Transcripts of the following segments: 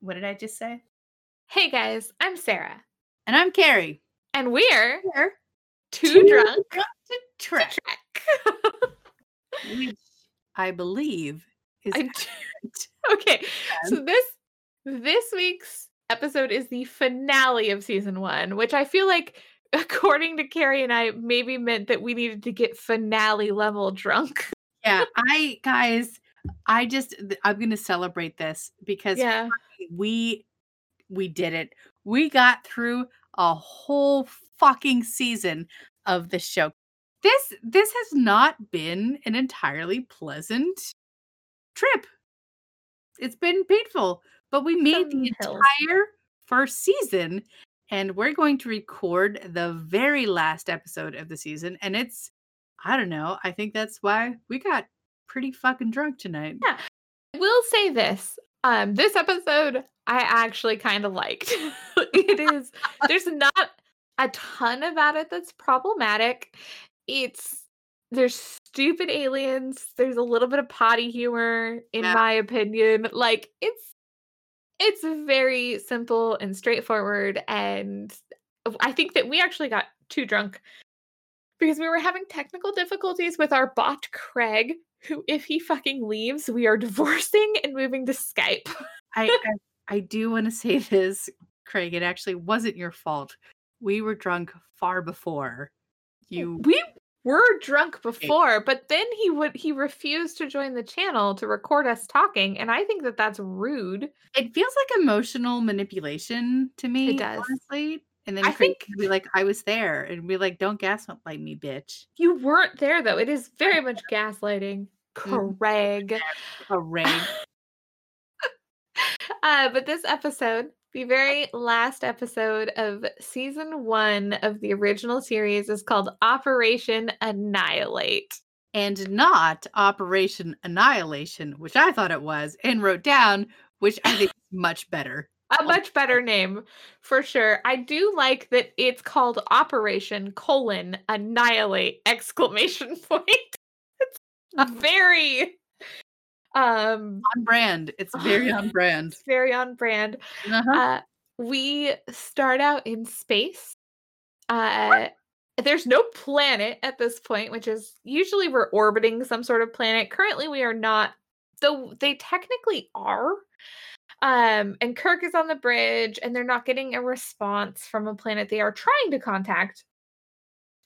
What did I just say? Hey guys, I'm Sarah, And I'm Carrie. and we're Here too, Too drunk to to trek, trek. which I believe is I d- okay, so this this week's episode is the finale of season one, which I feel like, according to Carrie and I, maybe meant that we needed to get finale level drunk. yeah. I guys, I just I'm gonna celebrate this because yeah, we we did it. We got through a whole fucking season of the show. This this has not been an entirely pleasant trip. It's been painful, but we made Some the hills. entire first season and we're going to record the very last episode of the season and it's I don't know, I think that's why we got pretty fucking drunk tonight. Yeah. I will say this. Um, this episode I actually kind of liked. it is there's not a ton about it that's problematic. It's there's stupid aliens. There's a little bit of potty humor, in Yeah. my opinion. Like it's it's very simple and straightforward. And I think that we actually got too drunk because we were having technical difficulties with our bot Craig, who, if he fucking leaves, we are divorcing and moving to Skype. I, I I do want to say this, Craig. It actually wasn't your fault. We were drunk far before you. We were drunk before, but then he would he refused to join the channel to record us talking, and I think that that's rude. It feels like emotional manipulation to me. It does. honestly. And then I Craig think- be like, "I was there," and be like, "Don't gaslight me, bitch." You weren't there though. It is very much gaslighting. Mhm. Craig. Uh, but this episode, the very last episode of season one of the original series, is called Operation Annihilate. and not Operation Annihilation, which I thought it was, and wrote down, which I think is much better. A much better name for sure. I do like that it's called Operation colon Annihilate exclamation point. It's very um On brand. It's very on brand. it's very on brand. Uh-huh. Uh, we start out in space. Uh, there's no planet at this point, which is usually we're orbiting some sort of planet. Currently, we are not, though they technically are. Um, and Kirk is on the bridge, and they're not getting a response from a planet they are trying to contact.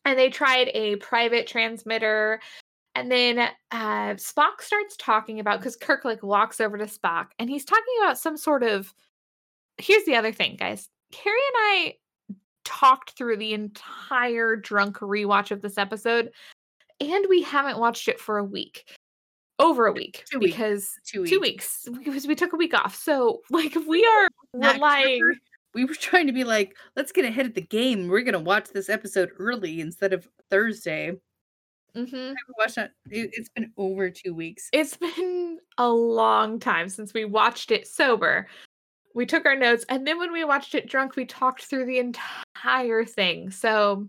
And they tried a private transmitter. And then uh, Spock starts talking about because Kirk like walks over to Spock and he's talking about some sort of here's the other thing, guys. Carrie and I talked through the entire drunk rewatch of this episode, and we haven't watched it for a week. Over a week. Two because Two two weeks. weeks. Because we took a week off. So like we are Not relying clever. We were trying to be like, let's get ahead of the game. We're gonna watch this episode early instead of Thursday. Mhm. We watched it. it- It's been over two weeks. It's been a long time since we watched it sober. We took our notes, and then when we watched it drunk, we talked through the entire thing. So,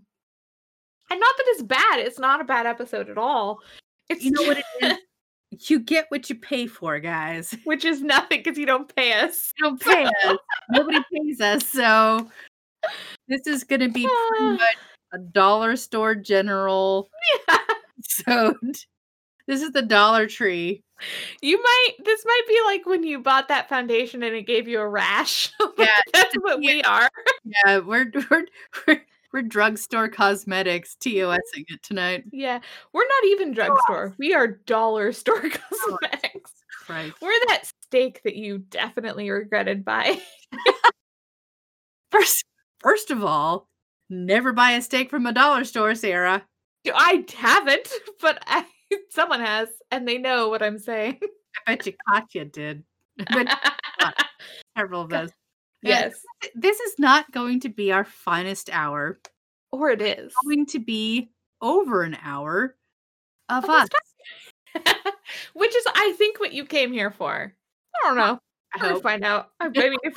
and not that it's bad. It's not a bad episode at all. It's You know what it is? You get what you pay for, guys. which is nothing because you don't pay us. You don't pay us. Nobody pays us. So this is gonna be pretty much a dollar store general Yeah. episode. This is the Dollar Tree. You might. This might be like when you bought that foundation and it gave you a rash. Yeah, that's what we are. Yeah, we're we're we're, we're drugstore cosmetics TOSing it tonight. Yeah, we're not even drugstore. We are dollar store cosmetics. Right. We're that steak that you definitely regretted buying. First, first of all, never buy a steak from a dollar store, Sarah. I haven't, but I, someone has, and they know what I'm saying. I bet you Katya did. Several of us. Yes, This is not going to be our finest hour. or it is. Going to be over an hour of us. Which is, I think, what you came here for. I don't know. I I'll hope. find out. I mean, if,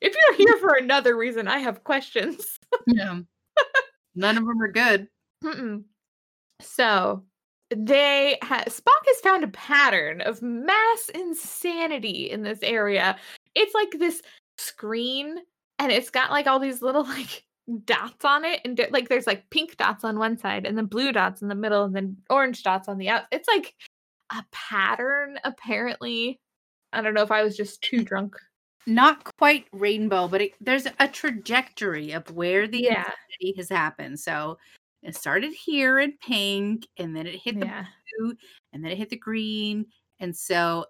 if you're here for another reason, I have questions. Yeah. None of them are good. Mm-mm. So they ha- Spock has found a pattern of mass insanity in this area it's like this screen and it's got like all these little like dots on it and like there's like pink dots on one side and then blue dots in the middle and then orange dots on the out it's like a pattern apparently. I don't know if i was just too drunk. not quite rainbow but it, there's a trajectory of where the Yeah. has happened so it started here in pink and then it hit the yeah. blue and then it hit the green and so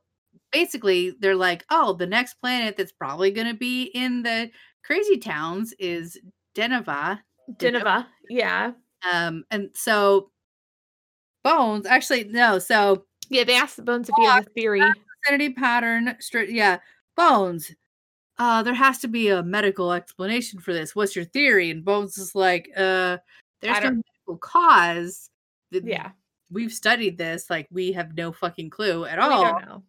basically they're like oh the next planet that's probably going to be in the crazy towns is deneva Dinova. yeah. Um and so bones actually no so yeah they asked the bones if he had a theory. insanity pattern straight yeah bones. Uh there has to be a medical explanation for this. What's your theory? And bones is like uh there's no medical cause. Th- yeah we've studied this like we have no fucking clue at all. we don't know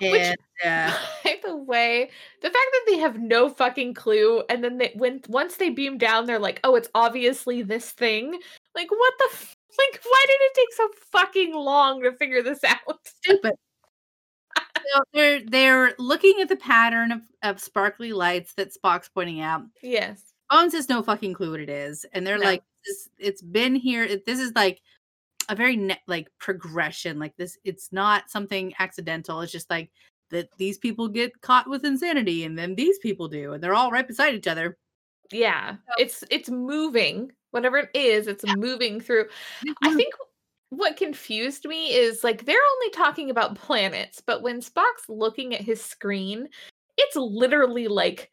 Which- and uh, by the way, the fact that they have no fucking clue, and then they when once they beam down, they're like, "Oh, it's obviously this thing." Like, what the? F- like, why did it take so fucking long to figure this out? stupid so they're they're looking at the pattern of, of sparkly lights that spock's pointing out yes. Bones has no fucking clue what it is, and they're No. like, this, "It's been here. This is like a very ne- like progression. Like this, it's not something accidental. It's just like that these people get caught with insanity, and then these people do, and they're all right beside each other. Yeah. It's it's moving. Whatever it is, it's moving through. I mm-hmm. think what confused me is like they're only talking about planets, but when Spock's looking at his screen, it's literally like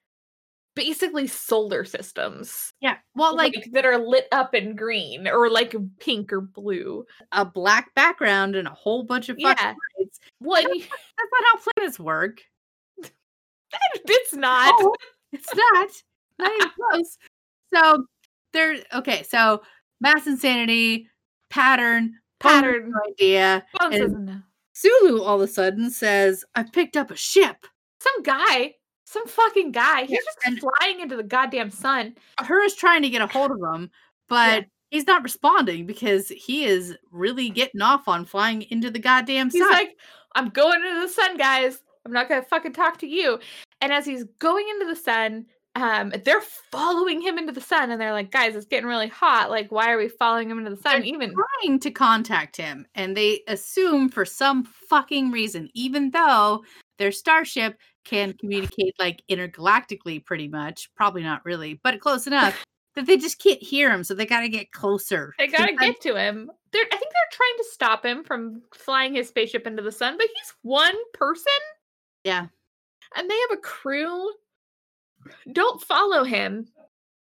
basically solar systems. yeah. Well, like like that are lit up in green or like pink or blue. a black background and a whole bunch of Yeah. lights. What That's not how planets work. it's not. No, it's not. Not even close. So they're okay. So mass insanity pattern Pattern. idea. Sulu all of a sudden says, "I picked up a ship." Some guy, some fucking guy. He's Yeah, just flying into the goddamn sun. Her is trying to get a hold of him, but he's not responding because he is really getting off on flying into the goddamn He's sun. He's like, I'm going into the sun, guys. I'm not gonna fucking talk to you. And as he's going into the sun, um, they're following him into the sun, and they're like, guys, it's getting really hot. Like, why are we following him into the sun? They're Even trying to contact him, and they assume for some fucking reason, even though their starship can communicate like intergalactically, pretty much, probably not really, but close enough. That they just can't hear him, so they got to get closer. they gotta get to him. They're, I think they're trying to stop him from flying his spaceship into the sun, but he's one person, Yeah, and they have a crew. Don't follow him,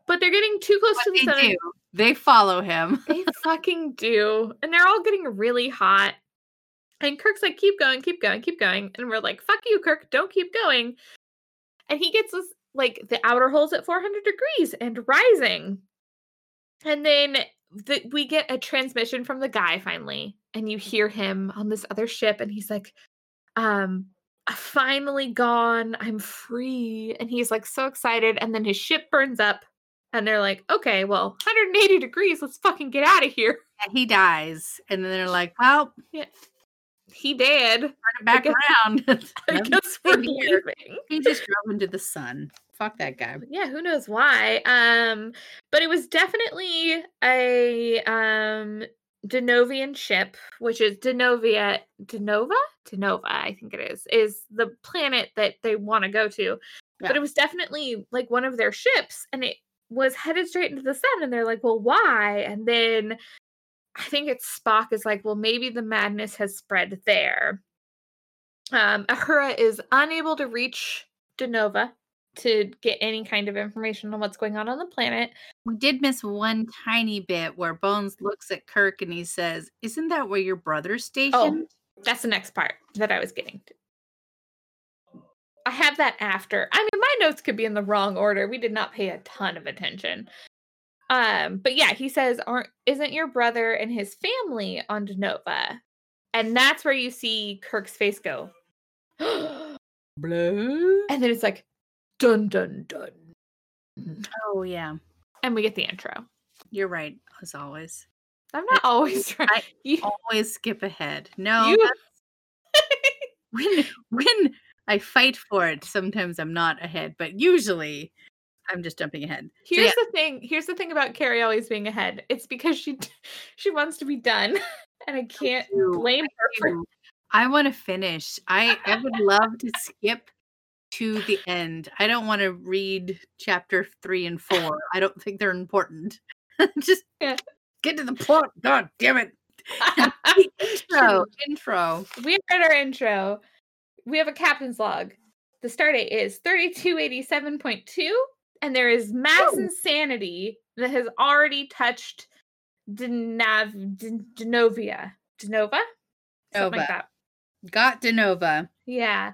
but they're getting too close what to the they sun. do. They follow him. They fucking do. And they're all getting really hot. And Kirk's like, keep going, keep going, keep going. And we're like, fuck you, Kirk, don't keep going. And he gets us like the outer holes at 400 degrees and rising. And then the, we get a transmission from the guy finally. And you hear him on this other ship. And he's like, um, "I'm finally gone. I'm free. And he's like so excited. And then his ship burns up. And they're like, okay, well, 180 degrees. Let's fucking get out of here. And he dies, and then they're like, "Well, Yeah. He did. turn it back guess- around." I guess we're leaving. he just drove into the sun. Fuck that guy. Yeah, who knows why? Um, but it was definitely a um Denovian ship, which is Denovia Denova? Denova, I think it is, is the planet that they want to go to. But it was definitely like one of their ships, and it was headed straight into the sun. And they're like, well, why? And then I think it's Spock is like, well, maybe the madness has spread there. Um, Uhura is unable to reach Denova to get any kind of information on what's going on on the planet. We did miss one tiny bit where Bones looks at Kirk and he says, "Isn't that where your brother's stationed?" Oh, That's the next part that I was getting to. I have that after. I mean, my notes could be in the wrong order. We did not pay a ton of attention. Um, but yeah, he says, "Aren't isn't your brother and his family on Denova?" And that's where you see Kirk's face go. Blue. And then it's like, dun dun dun. Oh yeah, And we get the intro. you're right as always. I'm not always right. I You, Always skip ahead. No, you when when I fight for it. Sometimes I'm not ahead, but usually I'm just jumping ahead. So, Here's yeah, the thing. Here's the thing about Carrie always being ahead. It's because she she wants to be done, and I can't do. blame her for. I want to finish. I I would love to skip to the end. I don't want to read chapter three and four. I don't think they're important. just Yeah. get to the point. God damn it. intro. Intro. we are at our intro. We have a captain's log. The start date is 3287.2, and there is mass insanity that has already touched Denav Den- Denovia. Denova? Something like that. Got Denova. Yeah.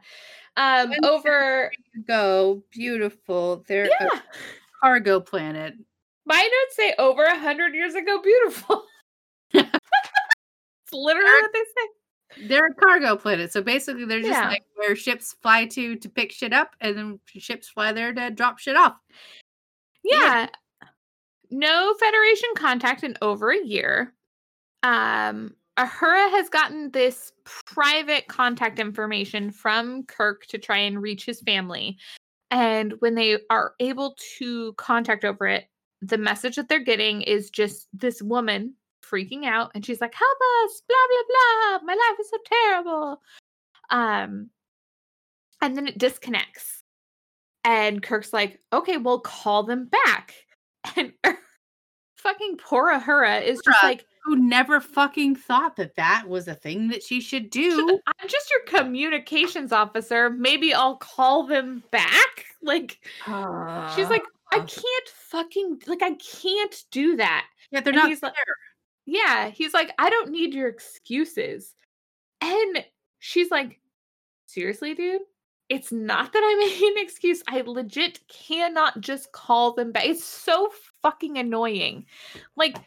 Um When over Go. Beautiful. They're yeah. a cargo planet. My notes say over a hundred years ago, beautiful. it's literally what they say. They're a cargo planet. So basically they're just Yeah. like where ships fly to to pick shit up and then ships fly there to drop shit off. Yeah. No Federation contact in over a year. Um Uhura has gotten this private contact information from Kirk to try and reach his family. And when they are able to contact over it, the message that they're getting is just this woman freaking out and she's like, "Help us, blah blah blah. My life is so terrible." Um and then it disconnects. And Kirk's like, "Okay, well call them back." And fucking poor Uhura is just like, Who never fucking thought that that was a thing that she should do. I'm just your communications officer. Maybe I'll call them back. Like, she's like, I Uh. can't fucking, like, I can't do that. yeah, they're and not he's like- there. Yeah. He's like, I don't need your excuses. And she's like, seriously, dude? It's not that I'm making an excuse. I legit cannot just call them back. It's so fucking annoying. Like,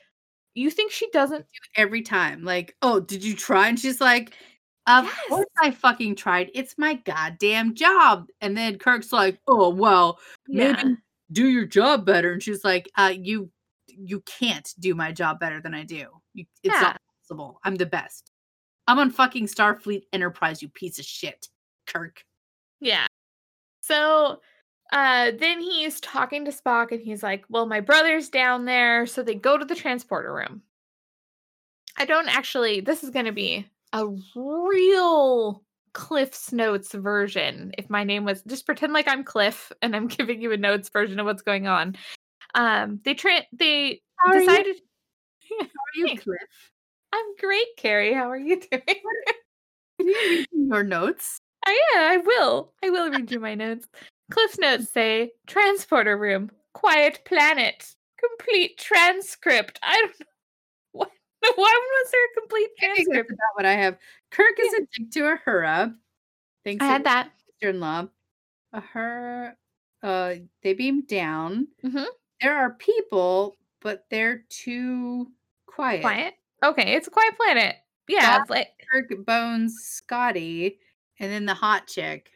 you think she doesn't do it every time. Like, oh, did you try? And she's like, of course I fucking tried. It's my goddamn job. And then Kirk's like, oh well, maybe Yeah. do your job better. And she's like, uh, you you can't do my job better than I do. You, it's Yeah. not possible. I'm the best. I'm on fucking Starfleet Enterprise, you piece of shit, Kirk. Yeah. So uh then he's talking to Spock and he's like, "Well, my brother's down there." So they go to the transporter room. I don't actually this is going to be a real Cliff's Notes version. If my name was just pretend like I'm Cliff and I'm giving you a notes version of what's going on. Um they tra- they How are decided How are you, Cliff? I'm great, Carrie. How are you doing? Can you read your notes? Oh, yeah, I will. I will read you my notes. Cliff's notes say transporter room, quiet planet, complete transcript. I don't know. What? Why was there a complete that's transcript? about what I have. Kirk is a dick to Uhura. Thanks I had that. sister-in-law. Uhura, uh, they beam down. Mhm. There are people, but they're too quiet. Quiet. Okay, it's a quiet planet. Yeah, it's like Kirk bones Scotty, and then the hot chick.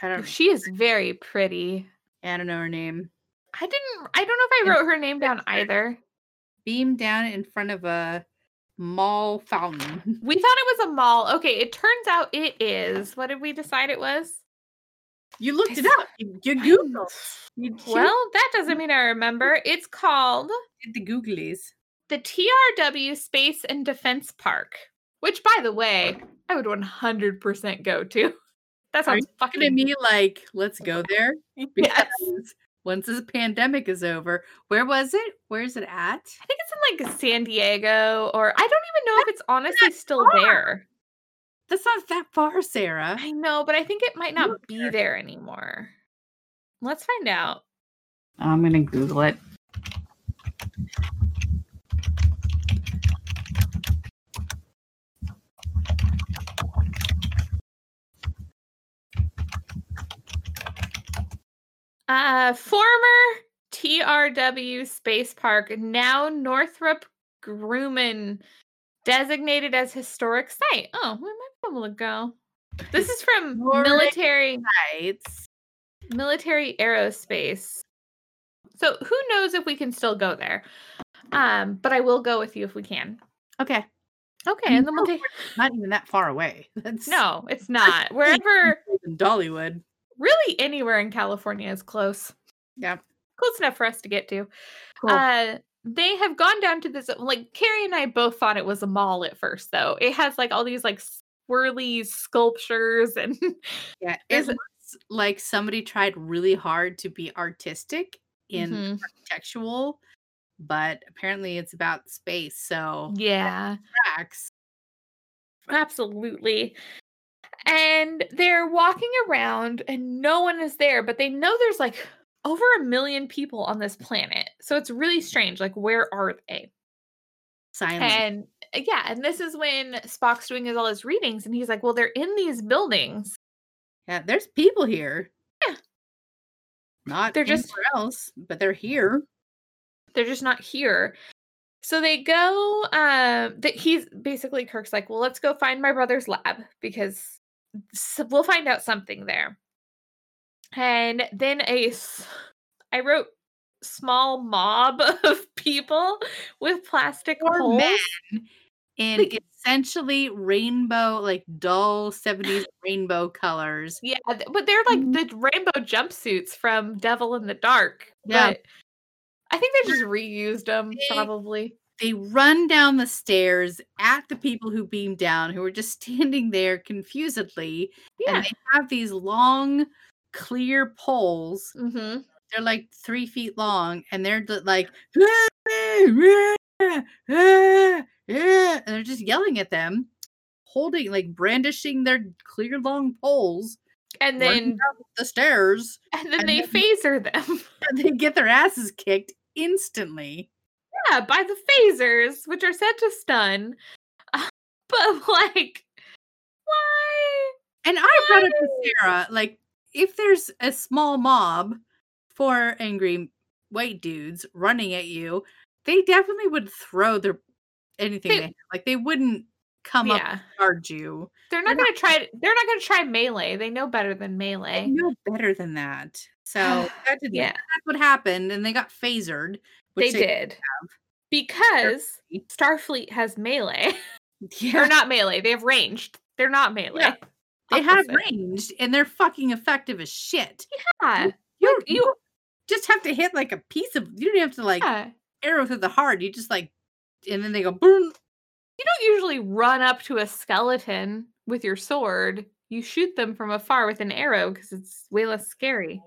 I don't. Know. She is very pretty. I don't know her name. I didn't. I don't know if I wrote her name down either. Beam down in front of a mall fountain. We thought it was a mall. Okay, it turns out it is. What did we decide it was? You looked it up. You, you Googled. You Well, that doesn't mean I remember. It's called the Googlies. the TRW Space and Defense Park, which, by the way, I would 100% go to. That Are sounds Talking to me like, let's go there. Yes. Once this pandemic is over, where was it? Where's it at? I think it's in like San Diego, or I don't even know if it's honestly still there. That's not that far, Sarah. I know, but I think it might Look not be there anymore. Let's find out. I'm gonna Google it. Uh, former TRW Space Park, now Northrop Grumman, designated as historic site. Oh, we might be able to go. This is from Historic military Sites. military aerospace. So who knows if we can still go there? Um, but I will go with you if we can. Okay. Okay, and then we'll take. Not even that far away. That's No, it's not. Wherever than Dollywood. Really, anywhere in California is close. Yeah. Close enough for us to get to. Cool. Uh, they have gone down to this. Like Carrie and I both thought it was a mall at first, though. It has like all these like swirly sculptures and yeah, it there's a- looks like somebody tried really hard to be artistic in Mhm. architectural, but apparently it's about space. So yeah. tracks. Absolutely. And they're walking around and no one is there, but they know there's like over a million people on this planet. So it's really strange. Like, where are they? Silent. And uh, yeah, and this is when Spock's doing his, all his readings and he's like, well, they're in these buildings. yeah, there's people here. Yeah. Not They're just- else, but they're here. They're just not here. So they go, um, that he's basically Kirk's like, well, let's go find my brother's lab because we'll find out something there. And then a, I wrote small mob of people with plastic Or holes. men in Like- essentially rainbow, like dull 70s rainbow colors. Yeah, but they're like Mhm. the rainbow jumpsuits from Devil in the Dark. Yeah. I think they just reused them probably. They run down the stairs at the people who beam down, who are just standing there confusedly. Yeah. And they have these long, clear poles. hmm They're like three feet long, and they're like, and they're just yelling at them, holding, like, brandishing their clear, long poles And then the stairs. and then and they phaser them. And they get their asses kicked instantly. Yeah, by the phasers, which are said to stun. but like, why? And I brought it to Sarah, like, if there's a small mob, four angry white dudes running at you, they definitely would throw their anything They- they, have. Like they wouldn't come up and charge you. they're not they're gonna try. They're not gonna try melee. They know better than They melee. know better than that. So that Yeah. that's what happened, and they got phasered. They Which did because Starfleet has melee, Yeah, or not melee. They have ranged. They're not melee. they have ranged, and they're fucking effective as shit. Yeah, You, you- you just have to hit like a piece of. You don't have to like yeah. arrow through the heart. You just like, and then they go boom. You don't usually run up to a skeleton with your sword. You shoot them from afar with an arrow because it's way less scary.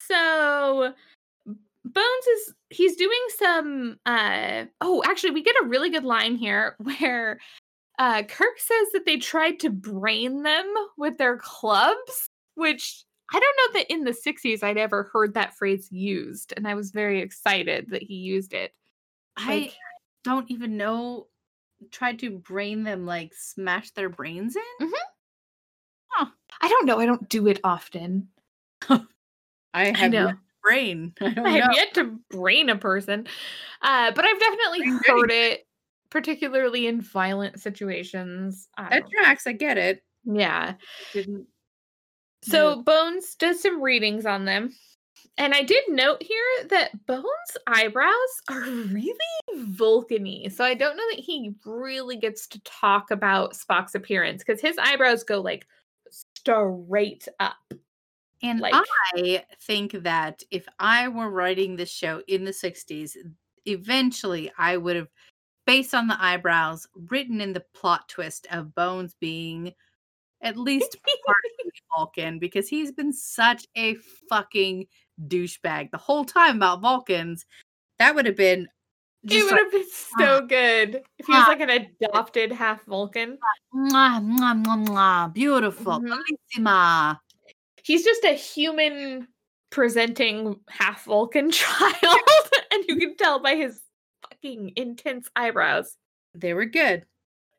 So Bones is he's doing some uh oh actually we get a really good line here where uh Kirk says that they tried to brain them with their clubs, which I don't know that in the 60s I'd ever heard that phrase used, and I was very excited that he used it. I don't even know. Tried to brain them, like smash their brains in. I don't know, I don't do it often. I have no brain. I don't I have yet to brain a person, uh, but I've definitely heard it, particularly in violent situations. I That tracks. I get it. yeah. Didn't. So Bones does some readings on them. And I did note here that Bones' eyebrows are really Vulcany. So I don't know that he really gets to talk about Spock's appearance because his eyebrows go like straight up. And Like- I think that if I were writing this show in the 60s, eventually I would have, based on the eyebrows, written in the plot twist of Bones being at least partially Vulcan because he's been such a fucking douchebag the whole time about Vulcans. That would have been it would like, have been so good if he was ah. like an adopted half Vulcan. mwah, mwah, mwah, mwah, beautiful, Mhm. bellissima. He's just a human presenting half Vulcan child, and you can tell by his fucking intense eyebrows. They were good.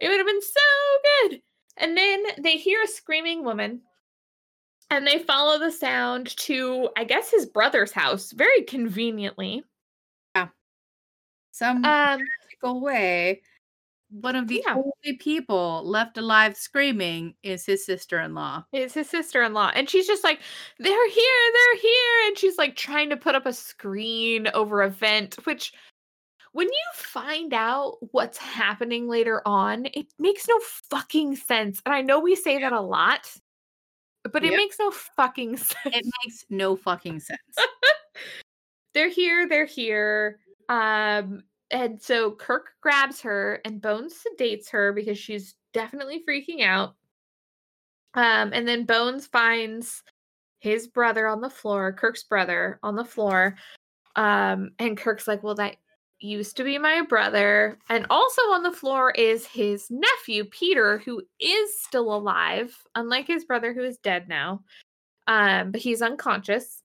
It would have been so good. And then they hear a screaming woman and they follow the sound to, I guess, his brother's house very conveniently. Yeah. Some Um, magical way. One of the Yeah. only people left alive screaming is his sister in law. it's his sister-in-law and she's just like they're here they're here and she's like trying to put up a screen over a vent which when you find out what's happening later on it makes no fucking sense and i know we say that a lot but it Yep. makes no fucking sense. It makes no fucking sense. they're here, they're here. Um, and so Kirk grabs her and Bones sedates her because she's definitely freaking out. Um, and then Bones finds his brother on the floor, Kirk's brother on the floor. Um, and Kirk's like, Well, that used to be my brother. And also on the floor is his nephew, Peter, who is still alive, unlike his brother, who is dead now. Um, but he's unconscious.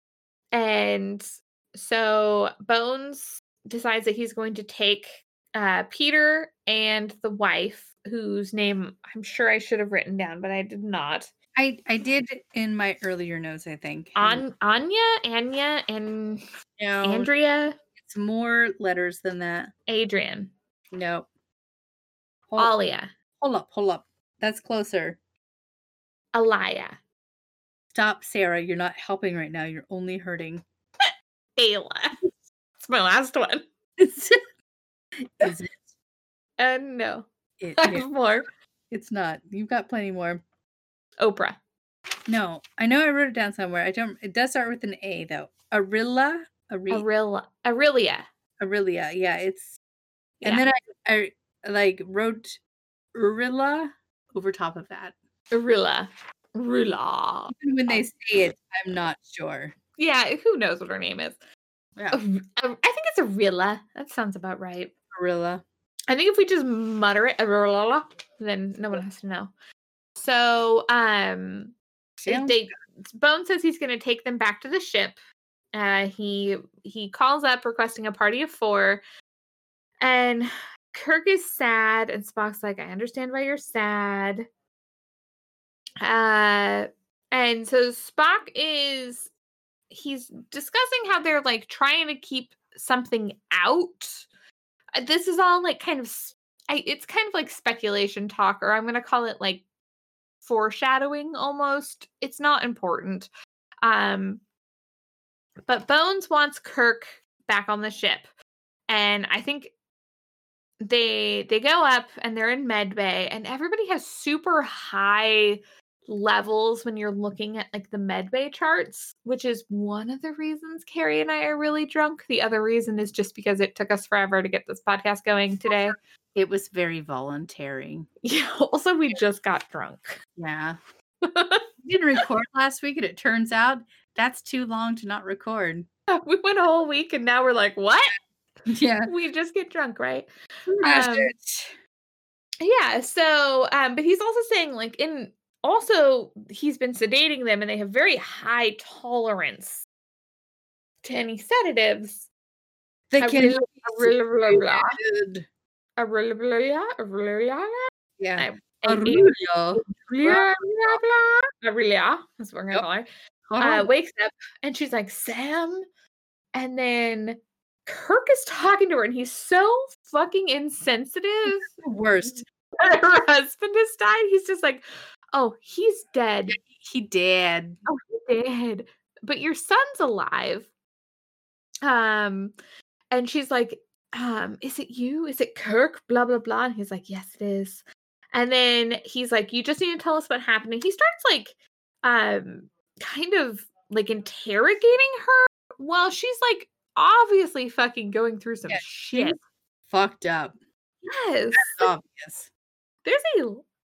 And so Bones decides that he's going to take uh, Peter and the wife, whose name I'm sure I should have written down, but I did not. I I did in my earlier notes. I think and An- Anya, Anya, and no, Andrea, it's more letters than that. Adrian, No. Hold, Alia, hold up, hold up. That's closer. Alaya, Stop, Sarah. You're not helping right now. You're only hurting. Ayla. It's my last one. Is it? And no, It, I have more. it's not. You've got plenty more. Oprah. No, I know I wrote it down somewhere. I don't. It does start with an A though. Arilla, Ari, Aurelia. Aurelia. Aurelia. Yeah, it's. And then I, I like wrote Urilla over top of that. Arilla. Arilla. Even when they Oh. say it, I'm not sure. Yeah, who knows what her name is? Yeah, I think it's Arilla. That sounds about right. Arilla. I think if we just mutter it, Arilla, then no one has to know. So, um, Sounds they Bone says he's going to take them back to the ship. Uh, he he calls up requesting a party of four, and Kirk is sad, and Spock's like, "I understand why you're sad." Uh, and so Spock is he's discussing how they're like trying to keep something out. Uh, This is all like kind of I, it's kind of like speculation talk, or I'm going to call it like foreshadowing almost. It's not important. Um but Bones wants Kirk back on the ship. And I think they they go up and they're in medbay and everybody has super high levels when you're looking at like the medbay charts, which is one of the reasons Carrie and I are really drunk. The other reason is just because it took us forever to get this podcast going today. It was very voluntary. Yeah, also we just got drunk. Yeah. we didn't record last week, and it turns out that's too long to not record. we went a whole week and now we're like, what? Yeah. We just get drunk, right? Um. Yeah. So, um, but he's also saying like in also he's been sedating them and they have very high tolerance to any sedatives. They can Yeah. Aurelia. Aurelia, Aurelia, that's what we're gonna call her. Uh, wakes up and she's like, Sam. And then Kirk is talking to her and he's so fucking insensitive. worst. that her husband has died. He's just like, oh, he's dead. He did. Oh, he dead. But your son's alive. Um, and she's like, um, is it you? Is it Kirk? Blah blah blah. And he's like, yes, it is. And then he's like, you just need to tell us what happened. And he starts like, um, kind of like interrogating her while she's like obviously fucking going through some Yeah, shit. Fucked up. Yes, obvious. there's a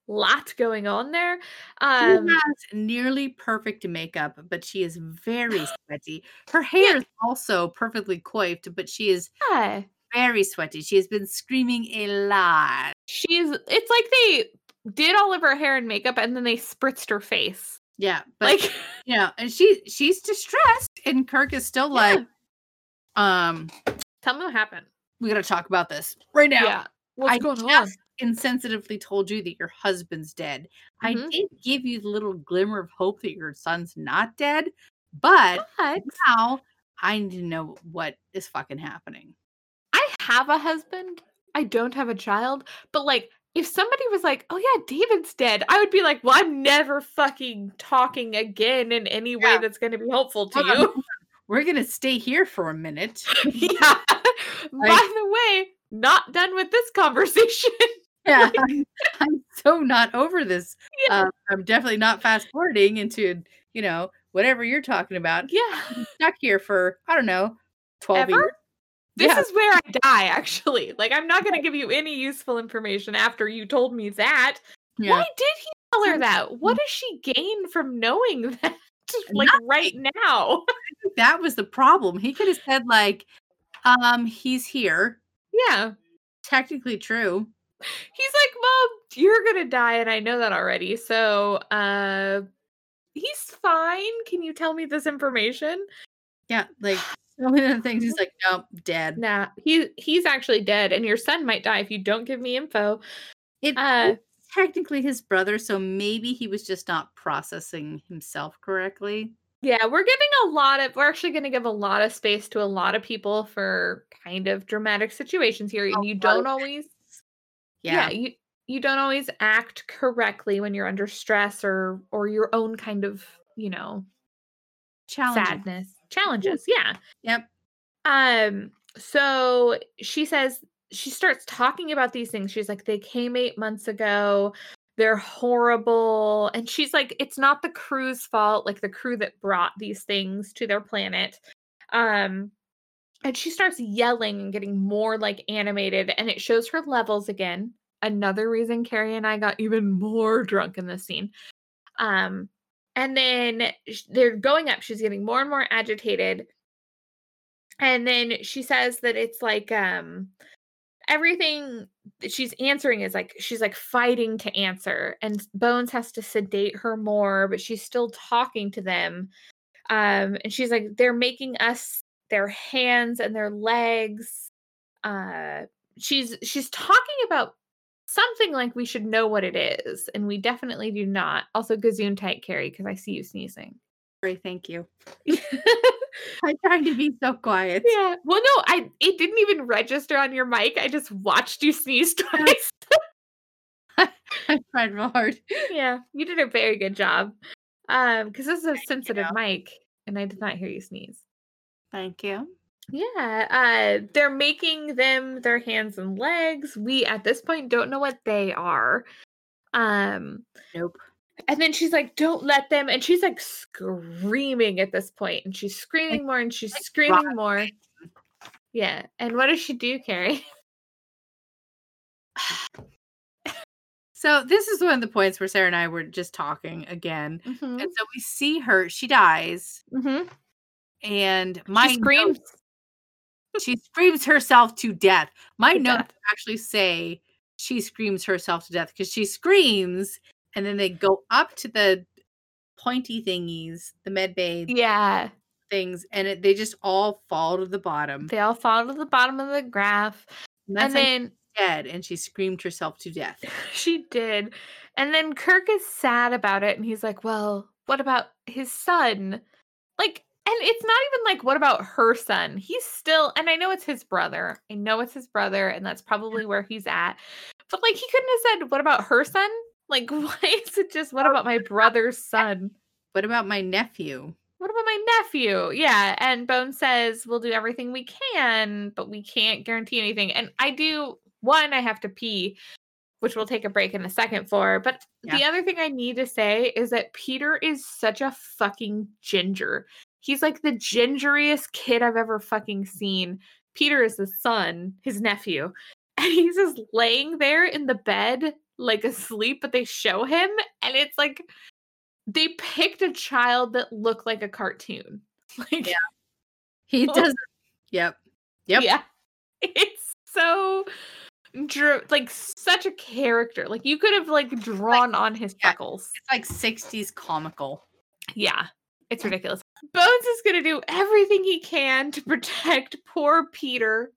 lot going on there. She Um, has nearly perfect makeup, but she is very sweaty. Her hair is also perfectly coiffed, but she is yeah. very sweaty. She has been screaming a lot. she's it's like they did all of her hair and makeup and then they spritzed her face Yeah, but like you know, and she she's distressed, and Kirk is still like, um, tell me what happened we gotta talk about this right now. yeah what's I going on just insensitively told you that your husband's dead. I Mhm. did give you the little glimmer of hope that your son's not dead, but but now I need to know what is fucking happening. i have a husband i don't have a child but like if somebody was like oh yeah david's dead i would be like well i'm never fucking talking again in any way that's going to be helpful to Hold you on. We're gonna stay here for a minute. yeah by the way not done with this conversation Yeah, I'm, I'm so not over this Yeah. Um, I'm definitely not fast forwarding into, you know, whatever you're talking about. Yeah. I'm stuck here for, I don't know, 12 Ever? years. This Yeah. is where I die, actually. Like, I'm not going to give you any useful information after you told me that. Yeah. Why did he tell her that? What does she gain from knowing that? Like, right now. That was the problem. He could have said, like, um, he's here. Yeah. Technically true. He's like, Mom, you're going to die, and I know that already. So, uh, he's fine. Can you tell me this information? Yeah. Like, so many other things. He's like, nope, dead. Nah, he he's actually dead, and your son might die if you don't give me info. It, Uh, it's technically his brother, so maybe he was just not processing himself correctly. Yeah, we're giving a lot of we're actually going to give a lot of space to a lot of people for kind of dramatic situations here and you don't always Yeah. yeah, you you don't always act correctly when you're under stress or or your own kind of, you know, Challenging. sadness, challenges. Yeah. Yep. Um so she says she starts talking about these things. She's like they came 8 months ago. They're horrible. And she's like it's not the crew's fault, like the crew that brought these things to their planet. Um and she starts yelling and getting more like animated and it shows her levels again. Another reason Carrie and I got even more drunk in this scene. Um and then they're going up. She's getting more and more agitated and then she says that it's like um everything she's answering is like she's like fighting to answer and bones has to sedate her more but she's still talking to them um and she's like they're making us their hands and their legs uh she's she's talking about something like we should know what it is and we definitely do not also gazoon tight carrie because i see you sneezing Sorry, thank you. I'm trying to be so quiet. Yeah. Well, no, I it didn't even register on your mic. I just watched you sneeze twice. I tried real hard. yeah, you did a very good job. Um, because this is a sensitive you. mic, and I did not hear you sneeze. Thank you. Yeah. Uh, they're making them their hands and legs. We at this point don't know what they are. Um, Nope. and then she's like, "Don't let them," and she's like screaming at this point, and she's screaming more, and she's like screaming rock more. Yeah. And what does she do, Carrie? So this is one of the points where Sarah and I were just talking again. Mm-hmm. And so we see her, she dies, Mm-hmm. and my she screams. notes- she screams herself to death. My To notes death. actually say she screams herself to death because she screams and then they go up to the pointy thingies, the med bay Yeah, things, and it, they just all fall to the bottom. they all fall to the bottom of the graph, And and then dead, and she screamed herself to death. she did, and then Kirk is sad about it, and he's like, "Well, what about his son?" Like, and it's not even like, "What about her son?" He's still, and I know it's his brother. I know it's his brother, and that's probably where he's at. But like, he couldn't have said, "What about her son?" Like, why is it just, "What about my brother's son?" What about my nephew? what about my nephew? Yeah. And Bone says, we'll do everything we can, but we can't guarantee anything. And I do, one, I have to pee, which we'll take a break in a second for. But the other thing I need to say is that Peter is such a fucking ginger. He's like the gingeriest kid I've ever fucking seen. Peter is the son, his nephew. And he's just laying there in the bed, like asleep, but they show him. And it's like, they picked a child that looked like a cartoon. Like, Yeah. He does. Yep. Yep. yeah, it's so dr- like such a character. Like you could have like drawn on his yeah. freckles. It's like 60s comical. Yeah, it's ridiculous. Bones is gonna do everything he can to protect poor Peter,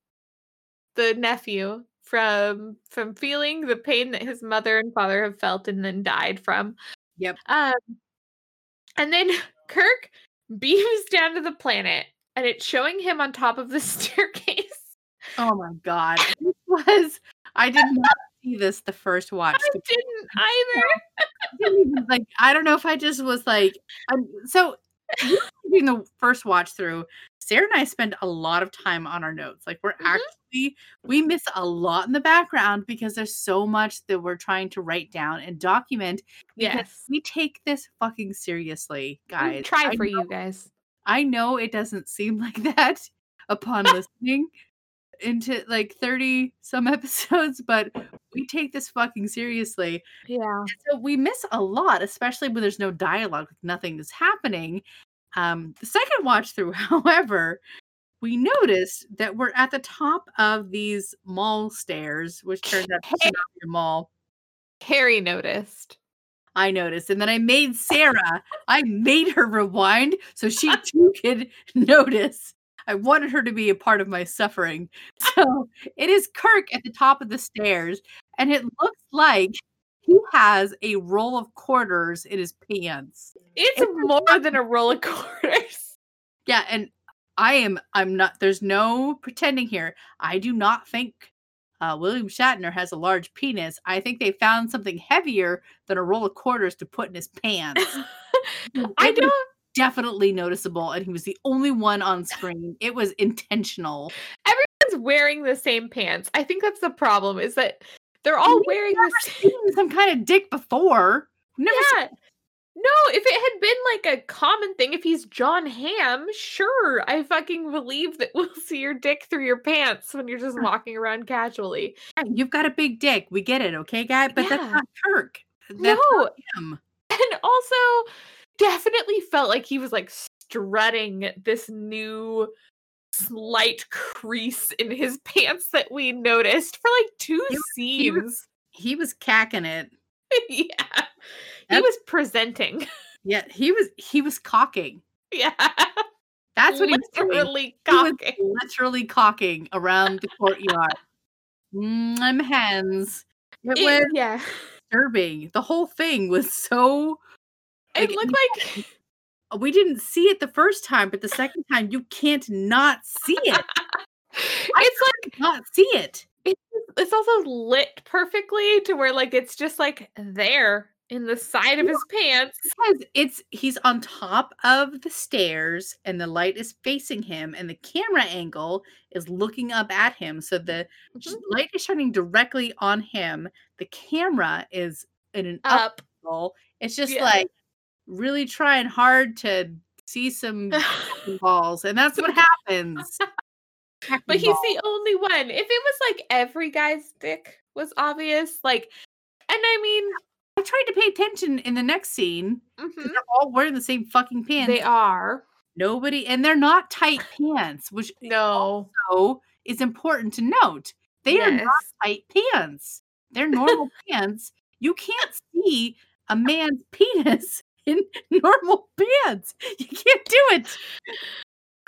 the nephew, from from feeling the pain that his mother and father have felt and then died from. Yep. Um, and then Kirk beams down to the planet, and it's showing him on top of the staircase. Oh my god. This was I did not see this the first watch. I didn't either. I didn't even, like I don't know if I just was like I'm so doing the first watch through, Sarah and I spend a lot of time on our notes. Like we're Mhm. actually we we miss a lot in the background because there's so much that we're trying to write down and document. Yes. we take this fucking seriously, We guys. try I for know- you guys. I know it doesn't seem like that upon listening into like 30 some episodes, but we take this fucking seriously. Yeah. And so we miss a lot, especially when there's no dialogue, like nothing is happening. Um, the second watch through, however, we noticed that we're at the top of these mall stairs, which turns out to be a mall. Harry noticed. I noticed. And then I made Sarah, I made her rewind so she too could notice. I wanted her to be a part of my suffering. So it is Kirk at the top of the stairs, and it looks like he has a roll of quarters in his pants. It's It's more than a roll of quarters. Yeah, and I am I'm not there's no pretending here. I do not think uh, William Shatner has a large penis. I think they found something heavier than a roll of quarters to put in his pants. I don't. Definitely noticeable, and he was the only one on screen. It was intentional. Everyone's wearing the same pants. I think that's the problem. Is that they're all we've wearing the same. Seen some kind of dick before. Never seen- No, if it had been like a common thing, if he's Jon Hamm, sure, I fucking believe that we'll see your dick through your pants when you're just walking around casually. Yeah, You've got a big dick. We get it, okay, guy? But that's not Kirk. That's no, not him. and also definitely felt like he was like strutting this new slight crease in his pants that we noticed for like two He was- he was- scenes. He was cacking it. yeah. He was presenting. Yeah, he was he was cocking. yeah. That's what he was doing. literally He was cocking. literally cocking around the courtyard. Mm, hens. It, It- was yeah. disturbing. The whole thing was so. It looked like We didn't see it the first time, but the second time you can't not see it. it's like Not see it. it's it's also lit perfectly to where like it's just like there in the side of his pants. Because it's he's on top of the stairs and the light is facing him and the camera angle is looking up at him. So the Mhm. light is shining directly on him. The camera is in an up Up. angle. It's just Yeah. like really trying hard to see some balls, and that's what happens. but he's the only one. If it was like every guy's dick was obvious, like, and I mean, I tried to pay attention in the next scene. mhm, They're all wearing the same fucking pants. they are. Nobody, and they're not tight pants, which No. also is important to note. They are not tight pants. They're normal pants. You can't see a man's penis in normal pants. You can't do it.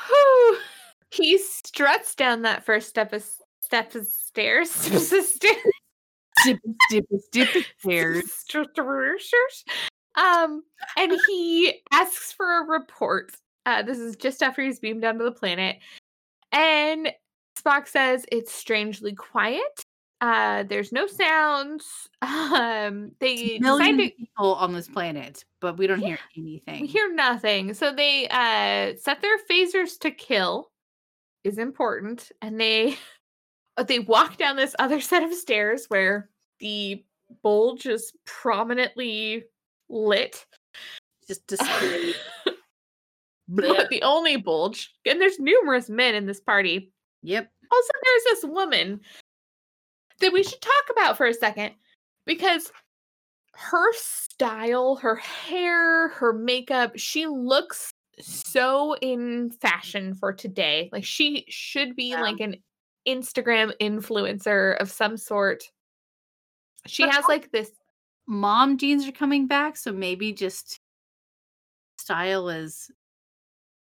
Whew. He struts down that first step of step of stairs. stairs. Dip, dip, dip, stairs. Stairs. Um, and he asks for a report. Uh, this is just after he's beamed down to the planet, and Spock says it's strangely quiet. Uh, there's no sounds. Um, they decide Millions to people on this planet, but we don't hear anything. we hear nothing. So they uh set their phasers to kill is important, and they uh, they walk down this other set of stairs where the bulge is prominently lit. Just display. the, the only bulge, and there's numerous men in this party. Yep. Also, there's this woman that we should talk about for a second because her style, her hair, her makeup, she looks so in fashion for today. Like she should be Yeah. like an Instagram influencer of some sort. She But has like this Mom jeans are coming back, so maybe just style is.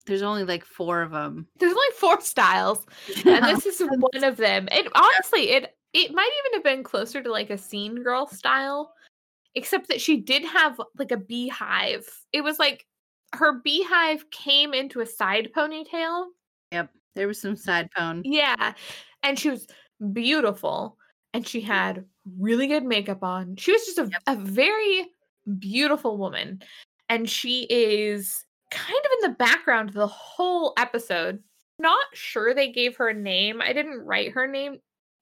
There's only like four of them. there's only four styles and this is one of them. And honestly, it it might even have been closer to like a scene girl style, except that she did have like a beehive. It was like her beehive came into a side ponytail. Yep. There was some side pone. Yeah, and she was beautiful, and she mm-hmm. had really good makeup on. She was just a, Yep. a very beautiful woman, and she is kind of in the background the whole episode not sure they gave her a name. I didn't write her name.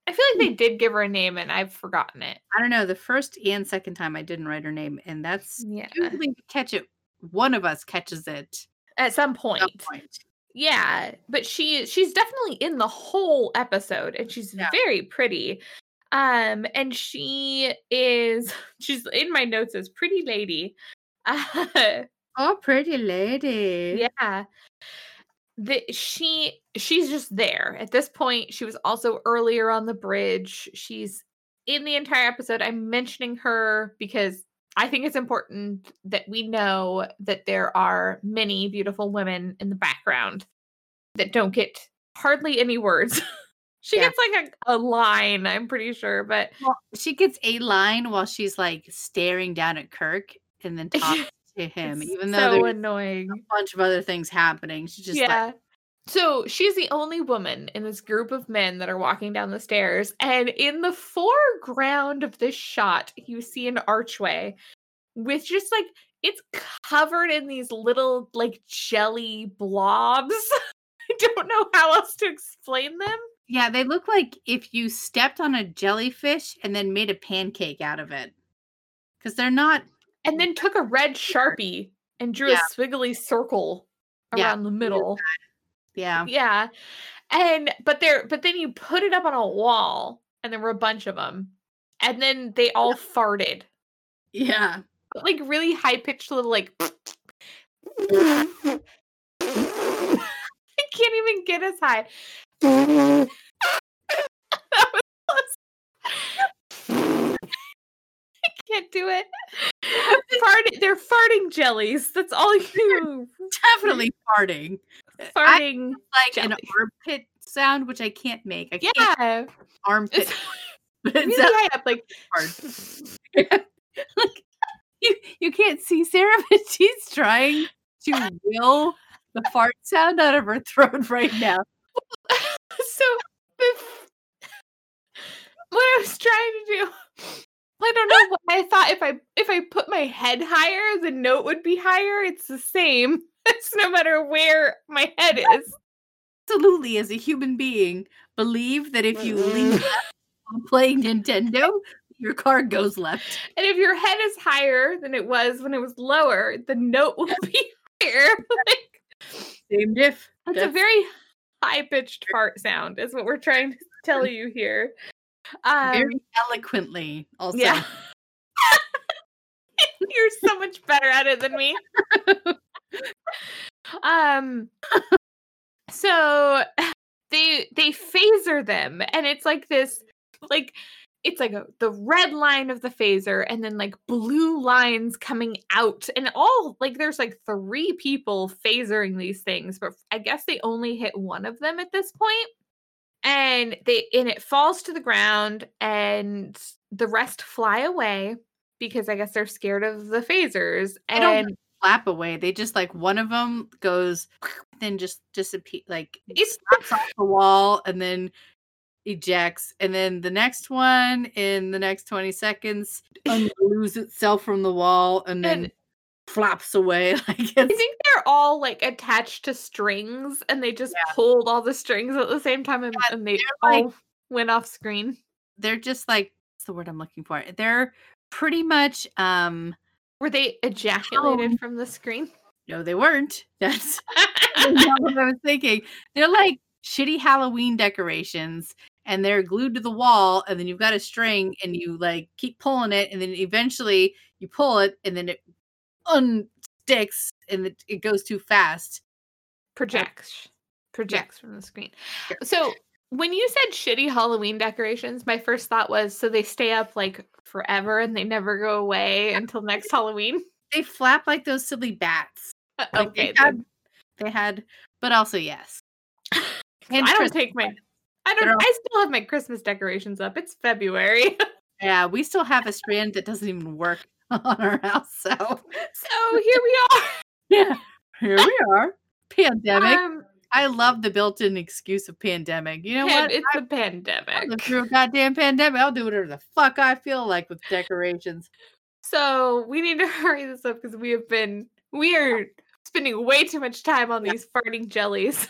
I feel like they did give her a name and I've forgotten it. I don't know. The first and second time I didn't write her name, and that's Yeah. usually catch it. One of us catches it At some point. at some point. Yeah, but she she's definitely in the whole episode and she's Yeah. very pretty. Um and she is she's in my notes as pretty lady. Uh, Oh, pretty lady. yeah. The, she she's just there. At this point, she was also earlier on the bridge. She's in the entire episode. I'm mentioning her because I think it's important that we know that there are many beautiful women in the background that don't get hardly any words. she Yeah. gets like a, a line, I'm pretty sure, but Well, she gets a line while she's like staring down at Kirk and then talks to him, it's even though so there's annoying. a bunch of other things happening. She's just yeah. like, so she's the only woman in this group of men that are walking down the stairs. And in the foreground of this shot, you see an archway with just like it's covered in these little like jelly blobs. I don't know how else to explain them. yeah, they look like if you stepped on a jellyfish and then made a pancake out of it. Because they're not, And then took a red sharpie and drew Yeah. a swiggly circle Yeah, around the middle. yeah. Yeah. And but they're but then you put it up on a wall and there were a bunch of them. And then they all farted. Yeah. Like really high pitched little like I can't even get as high. That was close. I can't do it. Fart- they're farting jellies. That's all you Definitely farting. farting. Like an armpit sound, which I can't make. I can't Yeah. armpit, It's really high up like hard. like you, you can't see Sarah, but she's trying to will the fart sound out of her throat right now. so bef- what I was trying to do I don't know what I thought if I if I put my head higher the note would be higher. It's the same. It's no matter where my head is. Absolutely, as a human being, believe that if you leave mm-hmm. playing Nintendo, your card goes left. and if your head is higher than it was when it was lower the note will be higher. Like Same diff. it's a very high pitched fart sound is what we're trying to tell you here um very eloquently. Also, Yeah. You're so much better at it than me. um so they they phaser them and it's like this like it's like a, the red line of the phaser and then like blue lines coming out and all like there's like three people phasering these things but i guess they only hit one of them at this point and they and it falls to the ground and the rest fly away because i guess they're scared of the phasers They don't and flap away. They just like one of them goes, then just disappear, like it's snaps off the wall and then ejects. And then the next one in the next 20 seconds unglues itself from the wall and then And- flaps away. Like I think they're all like attached to strings and they just pulled all the strings at the same time and, Yeah, and they they're like- all went off screen. they're just like what's the word I'm looking for? They're pretty much um Were they ejaculated Oh. from the screen? no, they weren't. That's not what I was thinking. They're like shitty Halloween decorations and they're glued to the wall and then you've got a string and you like keep pulling it and then eventually you pull it and then it unsticks and it, it goes too fast. projects projects from the screen. So when you said shitty Halloween decorations, my first thought was so they stay up like forever and they never go away until next Halloween. They flap like those silly bats. Uh, Like okay, they had, they had but also yes. And I don't Christmas take my. I don't all- I still have my Christmas decorations up. It's February. Yeah, we still have a strand that doesn't even work on our house. So so here we are. yeah, here we are. Pandemic. Um, I love the built-in excuse of pandemic. You know pan- what? It's I a pandemic. live through a goddamn pandemic. I'll do whatever the fuck I feel like with decorations. So we need to hurry this up because we have been we are spending way too much time on these farting jellies.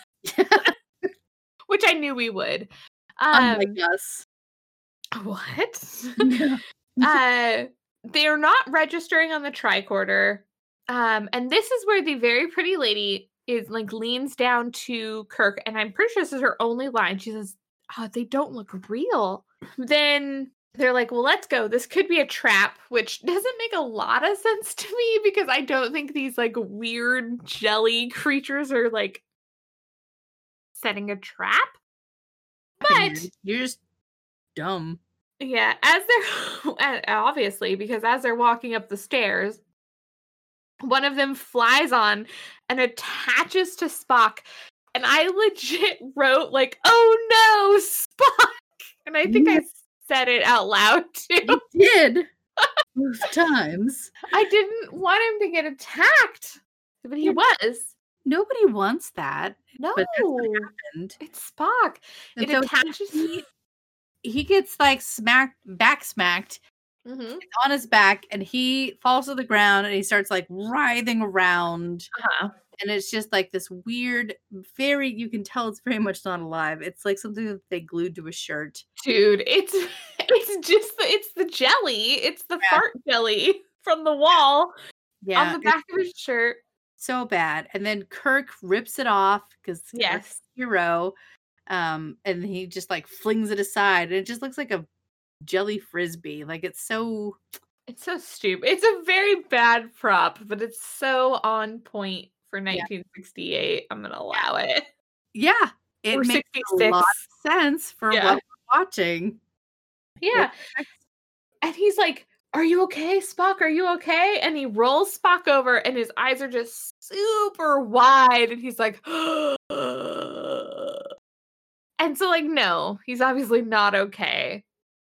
which I knew we would. Um, Unlike us. what? uh, they're not registering on the tricorder. Um, and this is where the very pretty lady is like leans down to Kirk, and I'm pretty sure this is her only line. She says, oh, they don't look real. Then they're like, well, let's go. This could be a trap, which doesn't make a lot of sense to me because I don't think these like weird jelly creatures are like setting a trap. But you're just dumb. Yeah, as they're obviously because as they're walking up the stairs, one of them flies on and attaches to Spock. And I legit wrote like, "Oh no, Spock!" And I think I said it out loud too. You did. Both times. I didn't want him to get attacked, but he was. Nobody wants that. No, But that's what happened. it's Spock. And it so attaches. he, he gets like smacked back smacked Mhm. on his back and he falls to the ground and he starts like writhing around Uh-huh. and it's just like this weird very you can tell it's very much not alive it's like something that they glued to a shirt Dude, it's it's just the it's the jelly. It's the Yeah. fart jelly from the wall yeah on the back of his shirt. so bad and then kirk rips it off because Yes. hero um and he just like flings it aside and it just looks like a jelly frisbee like it's so It's so stupid. It's a very bad prop, but it's so on point for 1968. I'm gonna allow it. yeah it Or makes a lot of sense for Yeah. what we're watching Yeah. And he's like, Are you okay, Spock? Are you okay? And he rolls Spock over, and his eyes are just super wide. And he's like, And so, like, no, he's obviously not okay.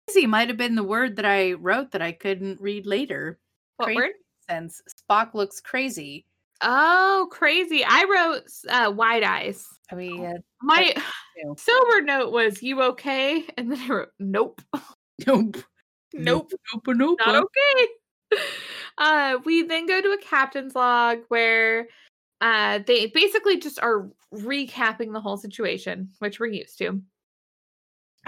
crazy might have been the word that I wrote that I couldn't read later. What Crazy word? Sense Spock looks crazy. Oh, crazy. I wrote uh, wide eyes. I mean, uh, My sober note was, You okay? And then I wrote, Nope. nope, Nope. nope, nope. not okay. Uh, we then go to a captain's log where uh, they basically just are recapping the whole situation, which we're used to.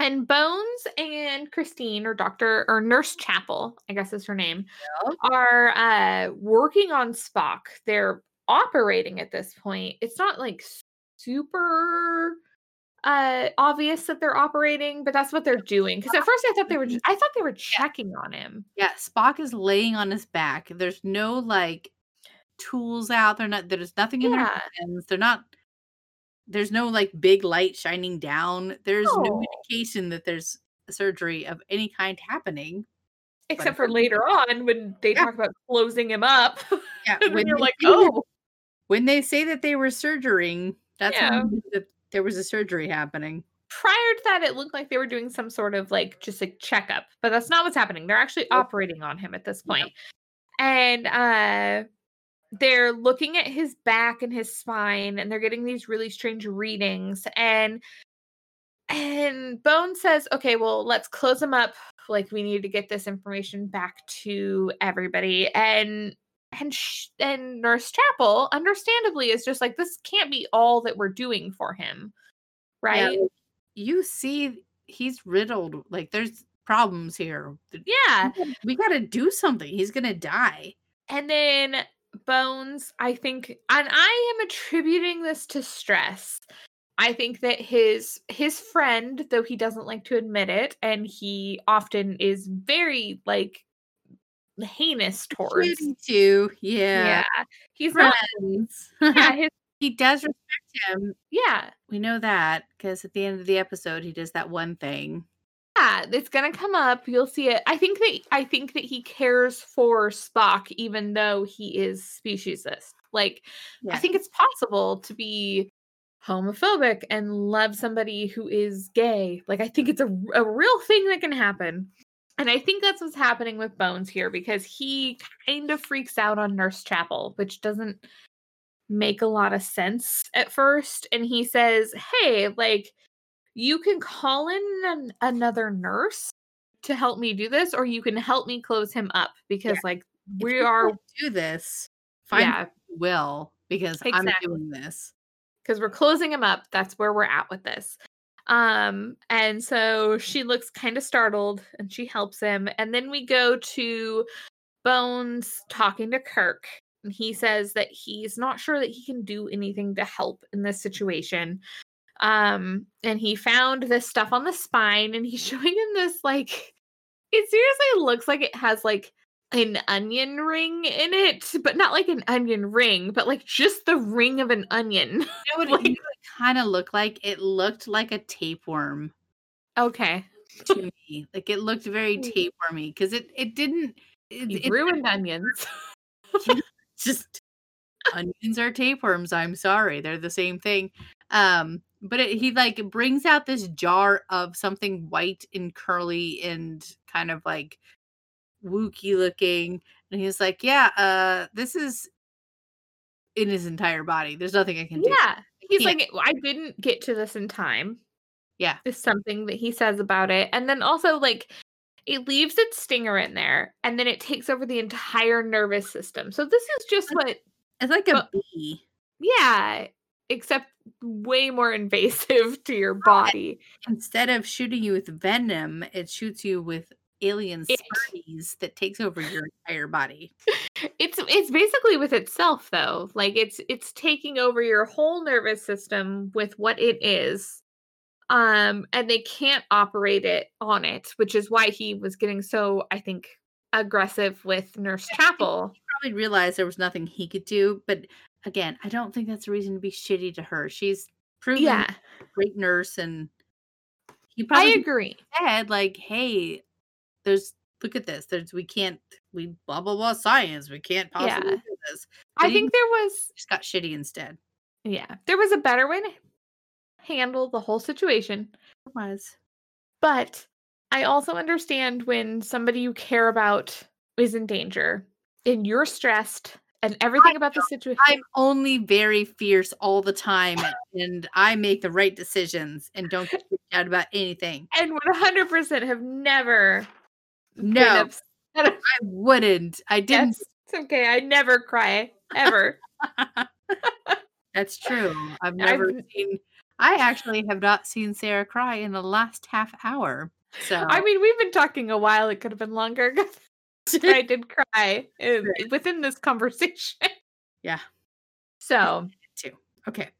And Bones and Christine, or Doctor or Nurse Chapel, I guess is her name, Yep. are uh, working on Spock. They're operating at this point. It's not like super uh obvious that they're operating but that's what they're doing because at first i thought they were just, i thought they were checking on him Yeah, Spock is laying on his back. There's no like tools out. They're not. There's nothing in Yeah. their hands. They're not. There's no like big light shining down. There's no No. indication that there's surgery of any kind happening. except for later on when they Yeah. talk about closing him up Yeah, when you're like oh when they say that they were surgerying, that's when Yeah. that there was a surgery happening. prior to that it looked like they were doing some sort of like just a checkup but that's not what's happening they're actually operating on him at this Yep. point and uh they're looking at his back and his spine and they're getting these really strange readings and and bone says okay well let's close him up like we need to get this information back to everybody and and sh- and nurse chapel understandably is just like this can't be all that we're doing for him right like, you see, he's riddled. Like there's problems here. Yeah we got to do something. He's gonna die. And then Bones, I think, and I am attributing this to stress. I think that his his friend, though he doesn't like to admit it, and he often is very like heinous towards. Too. Yeah. Yeah, he's not. Friends. Yeah, his, he does respect him. yeah, We know that because at the end of the episode, he does that one thing. Yeah. It's gonna come up. You'll see it. I think that I think that he cares for Spock, even though he is speciesist. Like, I think it's possible to be homophobic and love somebody who is gay. Like, I think it's a, a real thing that can happen. And I think that's what's happening with Bones here because he kind of freaks out on Nurse Chapel, which doesn't make a lot of sense at first. And he says, Hey, like, you can call in an, another nurse to help me do this, or you can help me close him up because, like, If we are, do this. Find yeah, will because I'm doing this. because we're closing him up. That's where we're at with this. Um, and so she looks kind of startled and she helps him. And then we go to Bones talking to Kirk. And he says that he's not sure that he can do anything to help in this situation. Um, and he found this stuff on the spine and he's showing him this like it seriously looks like it has like an onion ring in it, but not like an onion ring, but like just the ring of an onion. You know what it, Like- it kind of looked like? It looked like a tapeworm okay. to me. Like it looked very Mm. tapewormy because it it didn't. It, it ruined onions. just onions are tapeworms. I'm sorry, they're the same thing. Um, but it, he like brings out this jar of something white and curly and kind of like wookie looking, and he's like, "Yeah, uh, this is in his entire body. There's nothing I can do." Yeah. He's can't- like, I didn't get to this in time. Yeah. Is something that he says about it. And then also, like, it leaves its stinger in there and then it takes over the entire nervous system. So this is just what, It's like a bee. yeah, except way more invasive to your body. Instead of shooting you with venom, it shoots you with alien It. spurties that takes over your entire body. It's it's basically with itself though. Like it's it's taking over your whole nervous system with what it is. Um and they can't operate it on it, which is why he was getting so I think aggressive with Nurse Chapel. Probably realized there was nothing he could do, but again, I don't think that's a reason to be shitty to her. She's proven Yeah, a great nurse, and he I probably agree. said like, "Hey, there's look at this. There's we can't we blah blah blah science. We can't possibly Yeah. do this." I But he think there was just got shitty instead. yeah, there was a better way to handle the whole situation. It was But I also understand when somebody you care about is in danger and you're stressed and everything about the situation. I'm only very fierce all the time, and I make the right decisions and don't get out about anything. and 100% have never No. I wouldn't. I didn't. Yes, it's okay. I never cry ever. That's true. I've never I've- seen. I actually have not seen Sarah cry in the last half hour. So I mean, we've been talking a while. It could have been longer. I did cry in, within this conversation. Yeah. So too. Okay.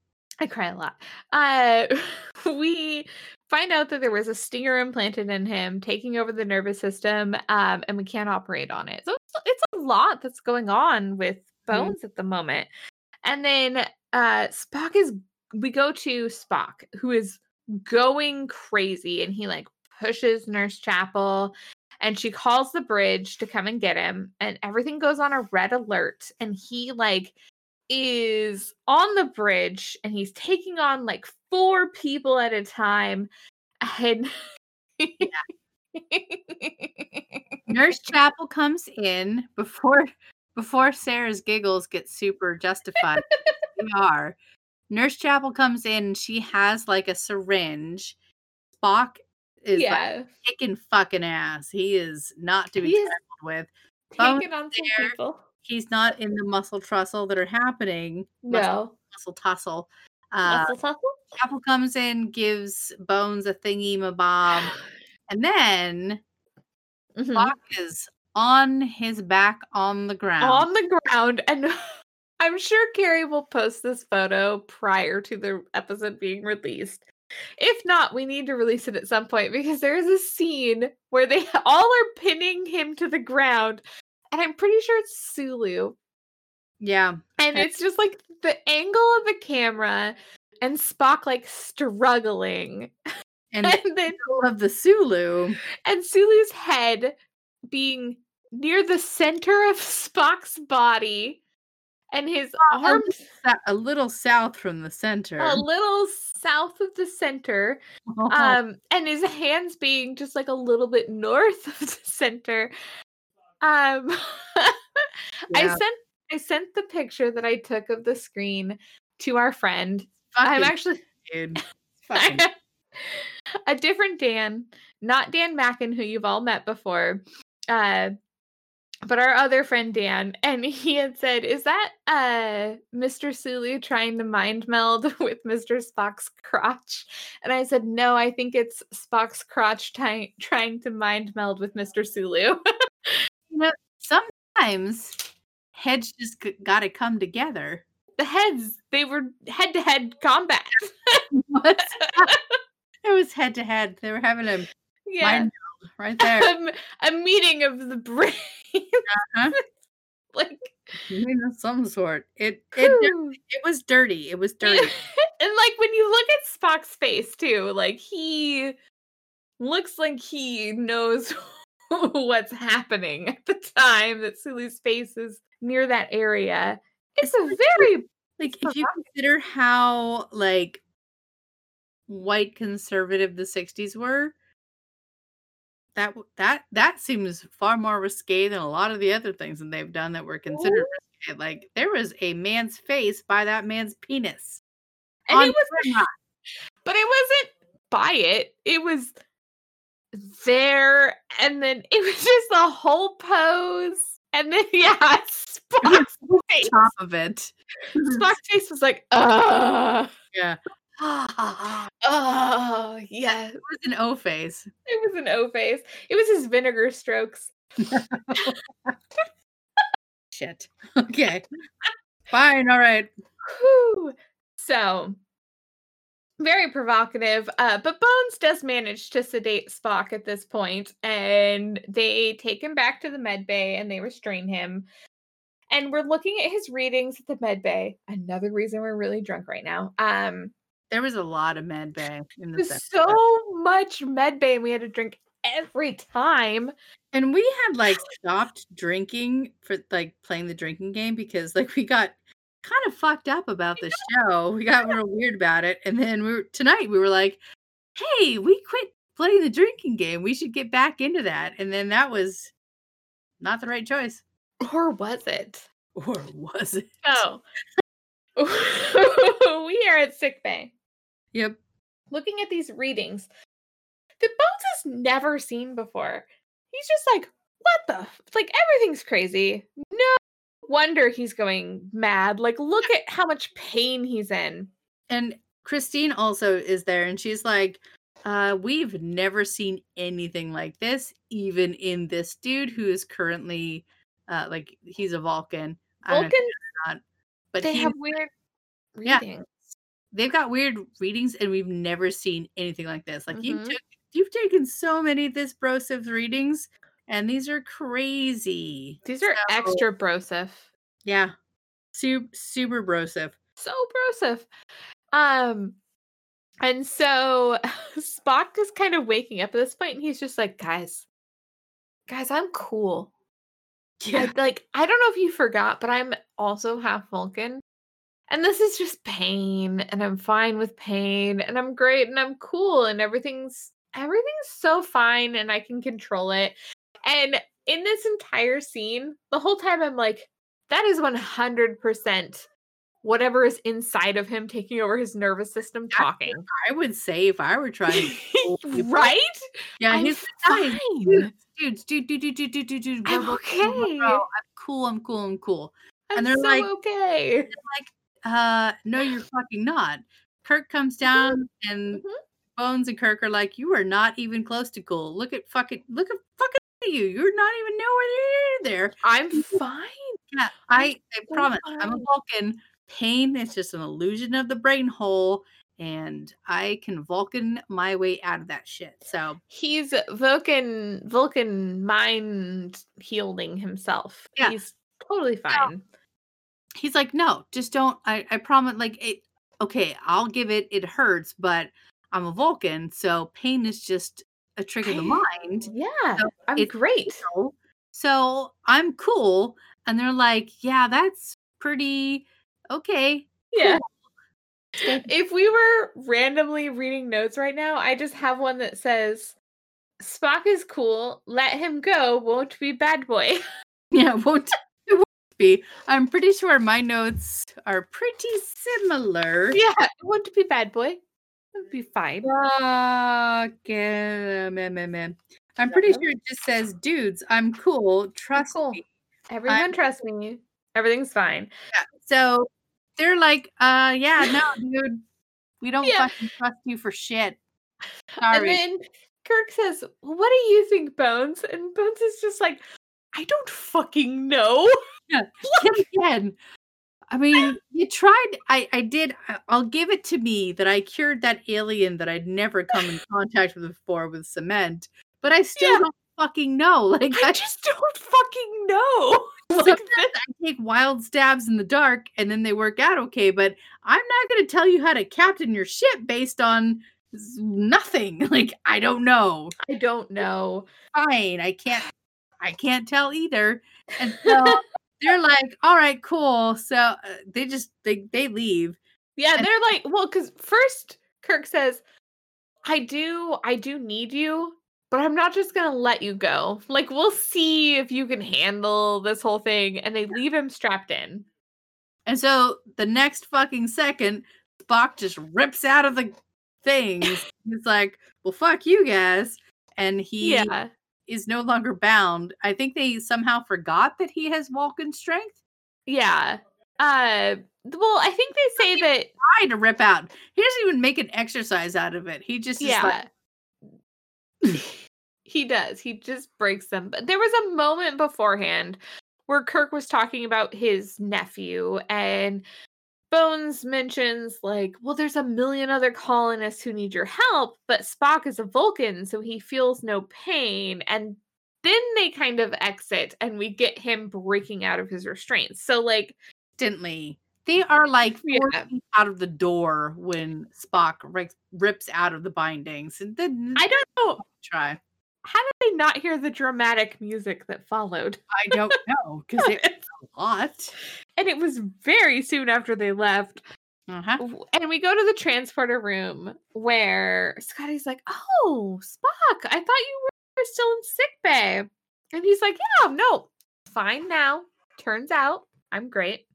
I cry a lot. Uh, we find out that there was a stinger implanted in him, taking over the nervous system, um, and we can't operate on it. So it's, it's a lot that's going on with Mhm. Bones at the moment. And then uh, Spock is. We go to Spock, who is going crazy, and he like pushes Nurse Chapel. And she calls the bridge to come and get him, and everything goes on a red alert. And he like is on the bridge and he's taking on like four people at a time and Nurse Chapel comes in before before Sarah's giggles get super justified. they are. Nurse Chapel comes in she has like a syringe. Spock is like kicking fucking ass. He is not to be He trifled with. Taking on some there. people He's not in the muscle trussle that are happening. Muscle, no muscle tussle. Uh, muscle tussle Chapel comes in, gives Bones a thingy mabob, and then Mhm. Spock is on his back on the ground. on the ground and i'm sure carrie will post this photo prior to the episode being released if not we need to release it at some point because there is a scene where they all are pinning him to the ground and i'm pretty sure it's sulu yeah. And Okay. it's just like the angle of the camera and Spock like struggling. And And then of the Sulu. and Sulu's head being near the center of Spock's body and his arms a little south from the center. a little south of the center. Um and his hands being just like a little bit north of the center. Um I sent I sent the picture that I took of the screen to our friend. I'm actually. A different Dan, not Dan Mackin, who you've all met before. Uh, but our other friend Dan, and he had said, "Is that uh Mr. Sulu trying to mind meld with Mr. Spock's crotch?" And I said, "No, I think it's Spock's crotch ty- trying to mind meld with Mr. Sulu." you know, sometimes heads just got to come together. The heads, they were head to head combat. It was head to head. They were having a yeah, mind right there. a meeting of the brain. Uh-huh. like You know, some sort. It it it was dirty. It was dirty. and like when you look at Spock's face too, like he looks like he knows what's happening at the time that Sulu's face is near that area. It's a very like if you consider how like white conservative the 60s were that that that seems far more risque than a lot of the other things that they've done that were considered risque. like there was a man's face by that man's penis and it was but it wasn't by it. It was there and then it was just a whole pose. And then yeah, Spock's face. top of it Spock's face was like, uh yeah oh yeah. it was an o face It was an O face. It was his vinegar strokes. shit okay fine all right Whew. So very provocative. Uh, but Bones does manage to sedate Spock at this point, and they take him back to the med bay and they restrain him. And we're looking at his readings at the med bay. Another reason we're really drunk right now. Um, there was a lot of med bay in episode. so much med bay, and we had to drink every time. And we had like stopped drinking for like playing the drinking game because like we got kind of fucked up about the show. We got real weird about it. And then we were tonight we were like, hey, we quit playing the drinking game. We should get back into that. And then that was not the right choice. Or was it? Or was it? Oh. we are at sick bay. Yep. looking at these readings that Bones has never seen before. He's just like, what the? f-" Like, everything's crazy. No wonder he's going mad. Like, look at how much pain he's in. And Christine also is there and she's like, uh, we've never seen anything like this, even in this dude who is currently uh like he's a Vulcan. I don't know Vulcan, you know or not, but they have weird Yeah. They've got weird readings and we've never seen anything like this. Like you Mhm. took you've taken so many this brosif readings and these are crazy. These are So, extra brosif. Yeah. Super super brosif. So brosif. Um, and so Spock is kind of waking up at this point, and he's just like, guys, guys, I'm cool. I, like I don't know if you forgot, but I'm also half Vulcan. And this is just pain, and I'm fine with pain, and I'm great, and I'm cool, and everything's everything's so fine, and I can control it. And in this entire scene, the whole time I'm like, that is 100% whatever is inside of him taking over his nervous system talking. I would say if I were trying to right? Yeah, I'm he's like, fine. dudes, dude, dude, dude, dude, dude, dude, dude, I'm bro, bro, bro, okay. bro, I'm cool, I'm cool, I'm cool. I'm they're so like- okay. Uh, no, you're fucking not. Kirk comes down and mhm. Bones and Kirk are like, you are not even close to cool. Look at fucking, look at fucking you. You're not even nowhere near there. I'm fine. Yeah, I, I so promise. I'm a. Vulcan. Pain is just an illusion of the brain hole, and I can Vulcan my way out of that shit. So He's Vulcan Vulcan mind healing himself. Yeah. He's totally fine. He's like, no, just don't. I, I promise. Like, it. Okay, I'll give it. It hurts, but I'm a Vulcan, so pain is just a trick of the mind. Yeah. So I'm it's great. So, so I'm cool, and they're like, yeah, that's pretty okay. Yeah. Cool. If we were randomly reading notes right now, I just have one that says Spock is cool, let him go, won't be bad boy. Yeah, it won't, it won't be. I'm pretty sure my notes are pretty similar. yeah, won't be bad boy. It would be fine. Okay, man, man. I'm pretty sure it just says, "Dudes, I'm cool. Trust cool. me." Everyone I'm- trusts me. Everything's fine. So they're like, "Uh, yeah, no, dude, we don't Yeah. fucking trust you for shit." Sorry. And then Kirk says, "What do you think, Bones?" And Bones is just like, "I don't fucking know." Yet again. I mean, you tried. I I did. I'll give it to me that I cured that alien that I'd never come in contact with before with cement, but I still Yeah. don't fucking know. Like I I just don't fucking know. Like, I take wild stabs in the dark and then they work out okay, but I'm not going to tell you how to captain your ship based on nothing. Like I don't know. I don't know. Fine, I can't. I can't tell either. And so they're like, "All right, cool." So uh, they just they they leave. Yeah, And- they're like, well, because first Kirk says, I do, I do need you, but I'm not just gonna let you go. Like, we'll see if you can handle this whole thing. And they leave him strapped in. And so the next fucking second, Spock just rips out of the thing. He's like, "Well, fuck you guys," and he yeah. Is no longer bound. I think they somehow forgot that he has Vulcan strength. Yeah. Uh well, I think they say that Try to rip out. He doesn't even make an exercise out of it. He just is yeah. like, he does. He just breaks them. But there was a moment beforehand where Kirk was talking about his nephew and Bones mentions like, well, there's a million other colonists who need your help, but Spock is a Vulcan, so he feels no pain. And then they kind of exit and we get him breaking out of his restraints. So like instantly. They are like Yeah. out of the door when Spock rips, rips out of the bindings, and then I don't know. try. How did they not hear the dramatic music that followed? I don't know because it's a lot. and it was very soon after they left. Uh-huh. And we go to the transporter room where Scotty's like, "Oh, Spock, I thought you were still in sick bay," and he's like, "Yeah, no, fine now. Turns out I'm great.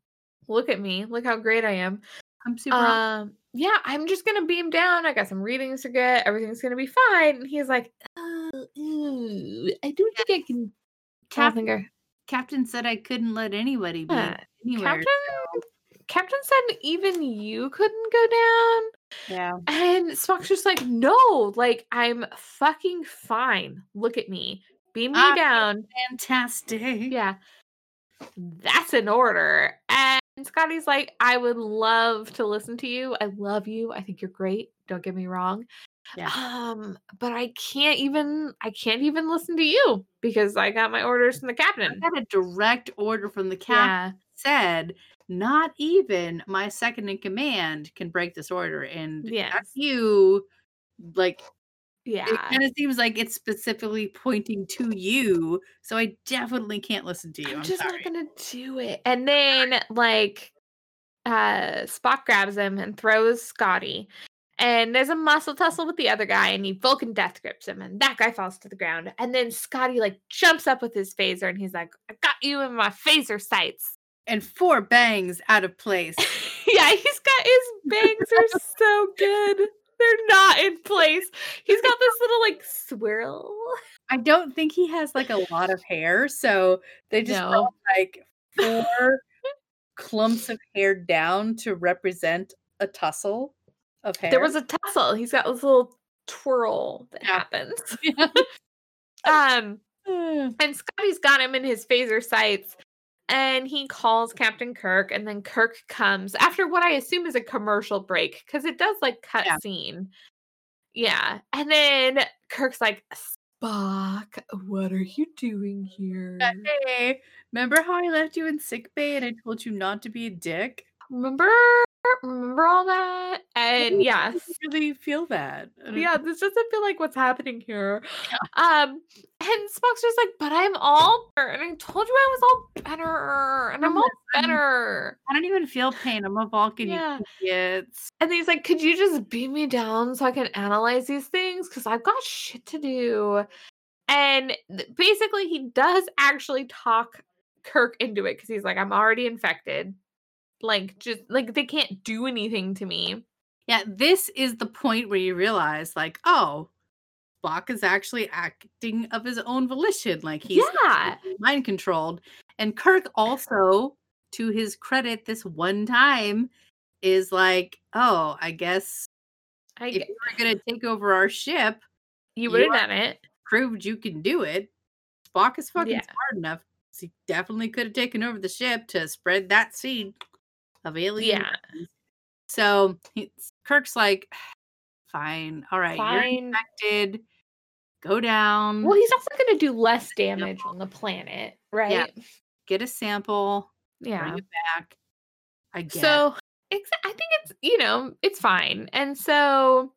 Look at me. Look how great I am. I'm super. Um, yeah, I'm just gonna beam down. I got some readings to get. Everything's gonna be fine." And he's like, "Oh, ooh, I don't think I can." Cap- Captain, Captain said I couldn't let anybody be Yeah, anywhere. Captain, Captain said even you couldn't go down. Yeah. And Spock's just like, no, like I'm fucking fine. Look at me. Beam me Ah, down. Fantastic. Yeah. That's an order. And Scotty's like, I would love to listen to you. I love you. I think you're great. Don't get me wrong. Yeah. Um, but I can't even I can't even listen to you because I got my orders from the captain. I got a direct order from the captain. Yeah. Said not even my second in command can break this order, and that's you. Like Yeah. it kind of seems like it's specifically pointing to you, so I definitely can't listen to you. I'm, I'm, just sorry. not gonna do it. And then like uh Spock grabs him and throws Scotty. And there's a muscle tussle with the other guy, and he Vulcan death grips him, and that guy falls to the ground. And then Scotty like jumps up with his phaser, and he's like, "I got you in my phaser sights." And four bangs out of place. yeah, he's got his bangs are so good. They're not in place. He's got this little like swirl. I don't think he has like a lot of hair, so they just No. like four clumps of hair down to represent a tussle of hair. There was a tussle. He's got this little twirl that Yeah. happens. Yeah. Um, and Scotty's got him in his phaser sights, and he calls Captain Kirk, and then Kirk comes after what I assume is a commercial break because it does like cut Yeah. scene. Yeah, and then Kirk's like, Spock, what are you doing here? hey, remember how I left you in sick bay and I told you not to be a dick? Remember, remember all that? And Ooh, yes, I really feel that. Yeah, this doesn't feel like what's happening here. Um, and Spock's just like, but I'm all better, and I told you I was all better, and I'm all better. I don't even feel pain. I'm a Vulcan, Yeah. idiots. And he's like, could you just beam me down so I can analyze these things? Because I've got shit to do. And basically, he does actually talk Kirk into it because he's like, I'm already infected. Like, just like they can't do anything to me. Yeah, this is the point where you realize, like, oh, Spock is actually acting of his own volition, like he's Yeah. mind controlled. And Kirk also, to his credit, this one time is like, oh, I guess I if you were gonna take over our ship, you would have done it. proved you can do it. Spock is fucking Yeah. smart enough. He definitely could have taken over the ship to spread that seed of alien. Yeah. So Kirk's like, fine, all right, you're infected. Go down. Well, he's also going to do less damage on the planet, right? Yeah. get a sample. Yeah. Bring it back. I guess. So I think it's you know it's fine, and so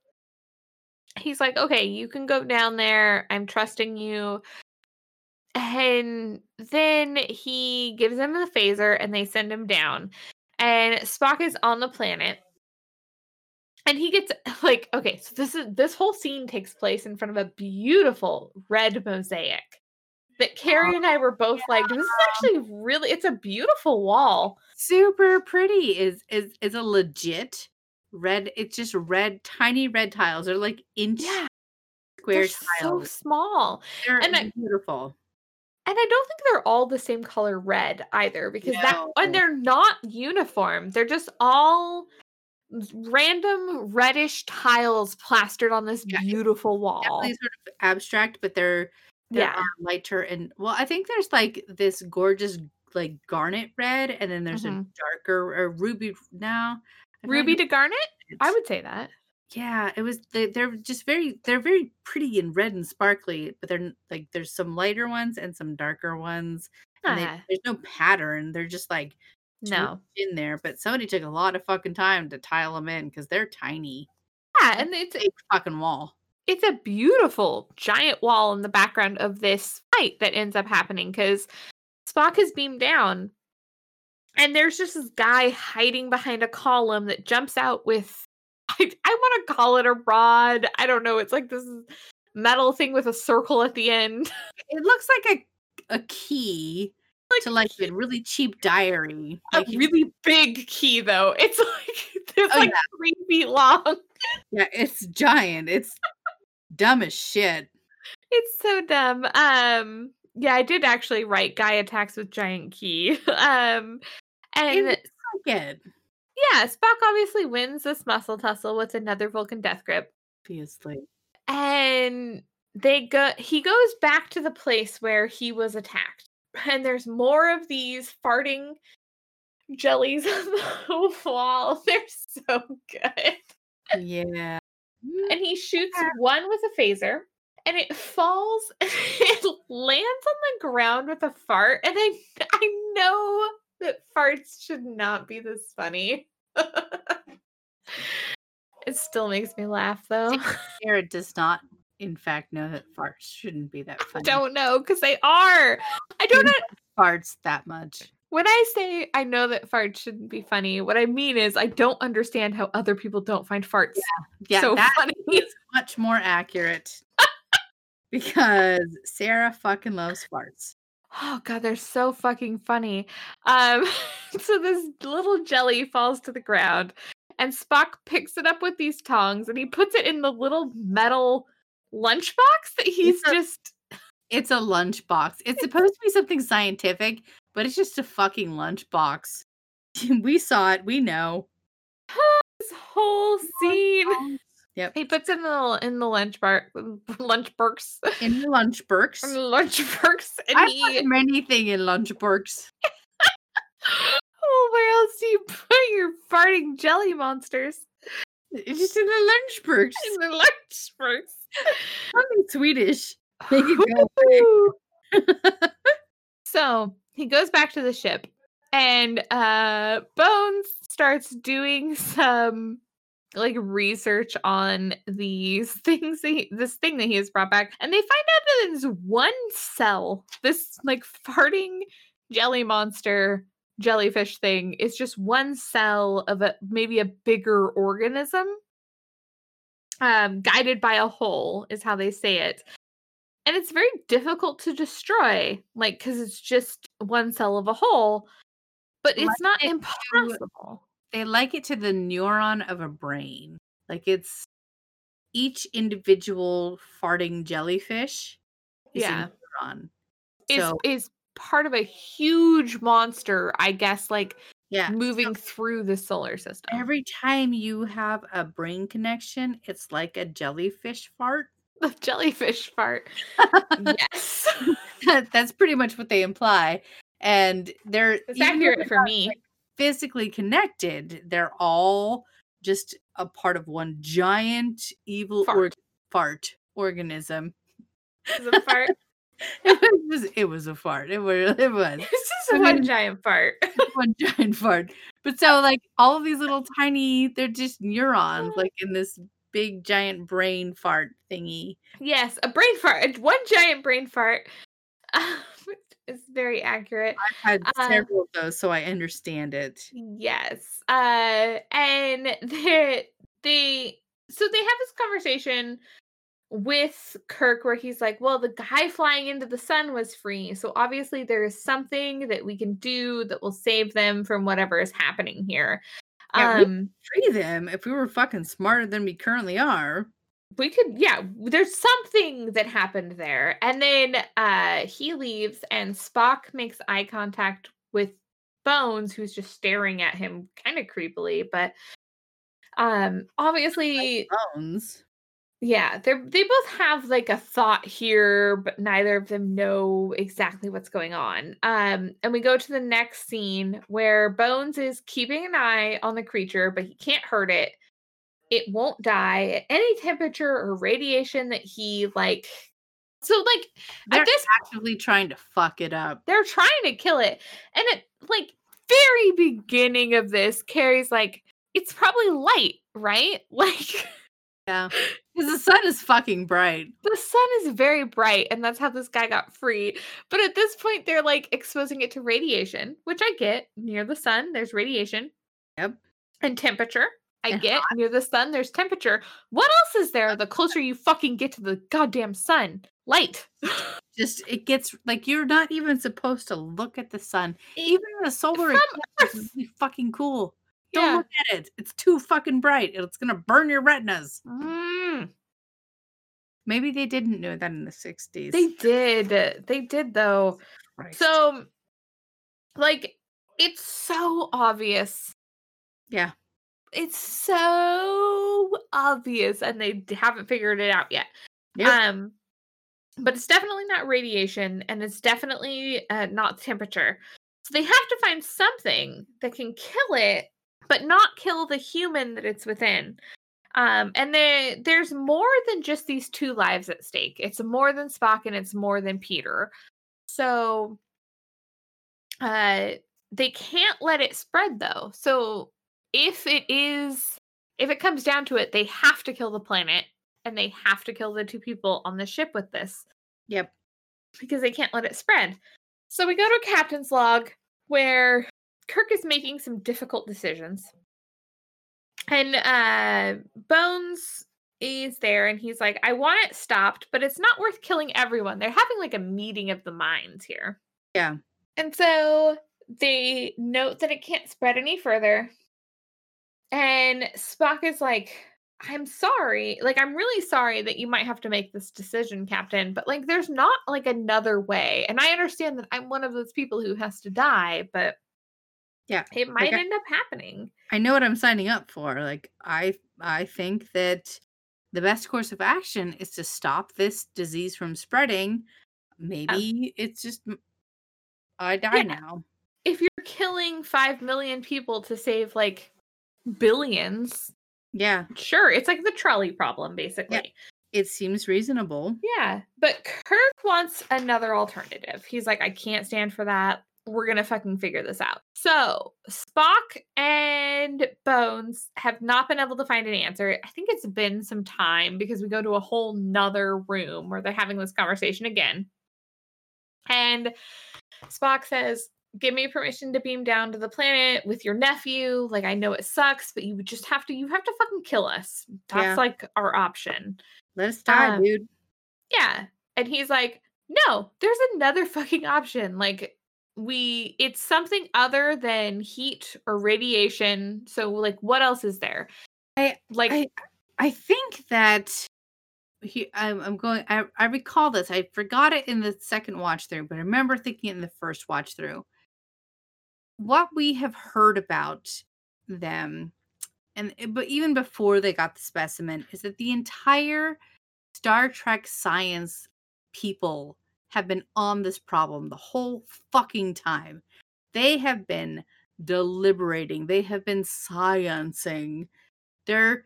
he's like, okay, you can go down there. I'm trusting you. And then he gives him the phaser, and they send him down. And Spock is on the planet, and he gets like, okay, so this is this whole scene takes place in front of a beautiful red mosaic. That Carrie and I were oh, both like, this is actually really, it's a beautiful wall. super pretty is is is a legit red. It's just red, tiny red tiles. They're like inch Yeah, square They're so small. They're and beautiful. And I don't think they're all the same color red either because that and they're not uniform. They're just all random reddish tiles plastered on this Yeah, beautiful wall. Definitely sort of abstract, but they're there Yeah. lighter and well, I think there's like this gorgeous like garnet red, and then there's a Mhm. darker or ruby now. Ruby to garnet? I would say that. Yeah, it was they, they're just very they're very pretty and red and sparkly, but they're like there's some lighter ones and some darker ones. And they, Ah, there's no pattern. They're just like no. in there, but somebody took a lot of fucking time to tile them in because they're tiny. Yeah, and it's Big fucking wall. it's a beautiful giant wall in the background of this fight that ends up happening because Spock has beamed down, and there's just this guy hiding behind a column that jumps out with I, I want to call it a rod. I don't know. It's like this metal thing with a circle at the end. It looks like a a key to like a really cheap diary. A Like really big key, though. It's like it's Oh, like yeah. three feet long. yeah, it's giant. It's dumb as shit. It's so dumb. Um, yeah, I did actually write guy attacks with giant key. Um, and It's so good. Yeah, Spock obviously wins this muscle tussle with another Vulcan death grip, Obviously. and they go. He goes back to the place where he was attacked, and there's more of these farting jellies on the wall. They're so good. Yeah. and he shoots one with a phaser and it falls it lands on the ground with a fart and i i know that farts should not be this funny it still makes me laugh though Sarah does not, in fact, know that farts shouldn't be that funny. i don't know because they are i don't know farts that much. when i say i know that farts shouldn't be funny what i mean is i don't understand how other people don't find farts Yeah, so that funny is much more accurate. because Sarah fucking loves farts. Oh god, they're so fucking funny. Um so this little jelly falls to the ground and Spock picks it up with these tongs and he puts it in the little metal lunchbox that he's a- just It's a lunchbox. It's supposed to be something scientific, but it's just a fucking lunchbox. we saw it. We know. this whole scene. Yep. He puts it in the in the lunch bar lunchbox. In the lunchbox. In the lunchbox and I he put anything in lunchbox. Oh, where else do you put your farting jelly monsters? It's just in the lunchbox. In the lunchbox. Something Swedish. Make it go. So he goes back to the ship, and uh, Bones starts doing some like research on these things. That he, this thing that he has brought back, and they find out that it's one cell. This like farting jelly monster jellyfish thing is just one cell of a maybe a bigger organism. Um, guided by a hole is how they say it and it's very difficult to destroy like because it's just one cell of a hole but it's Like not impossible They like it to the neuron of a brain. Like it's each individual farting jellyfish is Yeah. a neuron. Is So is part of a huge monster, I guess, like yeah, moving through the solar system. every time you have a brain connection, it's like a jellyfish fart. the jellyfish fart. yes. That's pretty much what they imply. And they're accurate for me. Physically connected, they're all just a part of one giant evil Fart. Or- fart organism. Is it a fart? it was it was a fart. It was it was This is I one giant fart. one giant fart. But so like all of these little tiny, they're just neurons, like in this big giant brain fart thingy. yes, a brain fart. One giant brain fart. Is very accurate. I've had Uh, several of those, so I understand it. Yes. Uh and they they so they have this conversation with Kirk where he's like, "Well, the guy flying into the sun was free. So obviously there is something that we can do that will save them from whatever is happening here." Yeah, um Free them if we were fucking smarter than we currently are. We could yeah there's something that happened there and then uh he leaves and spock makes eye contact with bones who's just staring at him kind of creepily but um obviously Bones. yeah they're they both have like a thought here but neither of them know exactly what's going on um and we go to the next scene where bones is keeping an eye on the creature but he can't hurt it it won't die at any temperature or radiation that he like so like They're at this actively trying to fuck it up. they're trying to kill it and at like very beginning of this carrie's like it's probably light right like Yeah. Because the sun is fucking bright. the sun is very bright and that's how this guy got free but at this point they're like exposing it to radiation which i get near the sun there's radiation Yep. and temperature i get near the sun there's temperature what else is there the closer you fucking get to the goddamn sun light Just it gets like you're not even supposed to look at the sun. Even the solar eclipse is really fucking cool. Don't yeah look at it. It's too fucking bright. It's gonna burn your retinas. Mm, Maybe they didn't know that in the 60s. they did they did though Christ. so like it's so obvious yeah. It's so obvious and they haven't figured it out yet. Yep. um but it's definitely not radiation and it's definitely uh, not temperature. So they have to find something that can kill it but not kill the human that it's within. Um and there there's more than just these two lives at stake. It's more than spock and it's more than peter. So uh they can't let it spread though. So if it is if it comes down to it they have to kill the planet and they have to kill the two people on the ship with this Yep. because they can't let it spread. So we go to a captain's log where Kirk is making some difficult decisions. And uh Bones is there and he's like, I want it stopped, but it's not worth killing everyone. They're having like a meeting of the minds here. Yeah. And so they note that it can't spread any further. And Spock is like, I'm sorry. Like, I'm really sorry that you might have to make this decision, Captain, but like, there's not like another way. And I understand that I'm one of those people who has to die, but Yeah, it might I- end up happening. I know what I'm signing up for. Like I I think that the best course of action is to stop this disease from spreading. Maybe it's just I die Yeah. now. If you're killing 5 million people to save like billions, Yeah, sure, it's like the trolley problem, basically. Yeah. it seems reasonable. Yeah, but Kirk wants another alternative. He's like, I can't stand for that. We're gonna fucking figure this out. So Spock and Bones have not been able to find an answer. I think it's been some time because we go to a whole nother room where they're having this conversation again. And Spock says, Give me permission to beam down to the planet with your nephew. Like, I know it sucks, but you would just have to, you have to fucking kill us. That's Yeah. like our option. Let us die, Um, dude. Yeah. And he's like, no, there's another fucking option. Like, we, it's something other than heat or radiation. So, like, what else is there? I- like, I- I think that he, I'm, I'm going. I, I recall this. I forgot it in the second watch through, but I remember thinking in the first watch through. What we have heard about them, and eh, but even before they got the specimen, is that the entire Star Trek science people have been on this problem the whole fucking time. They have been deliberating. They have been sciencing. They're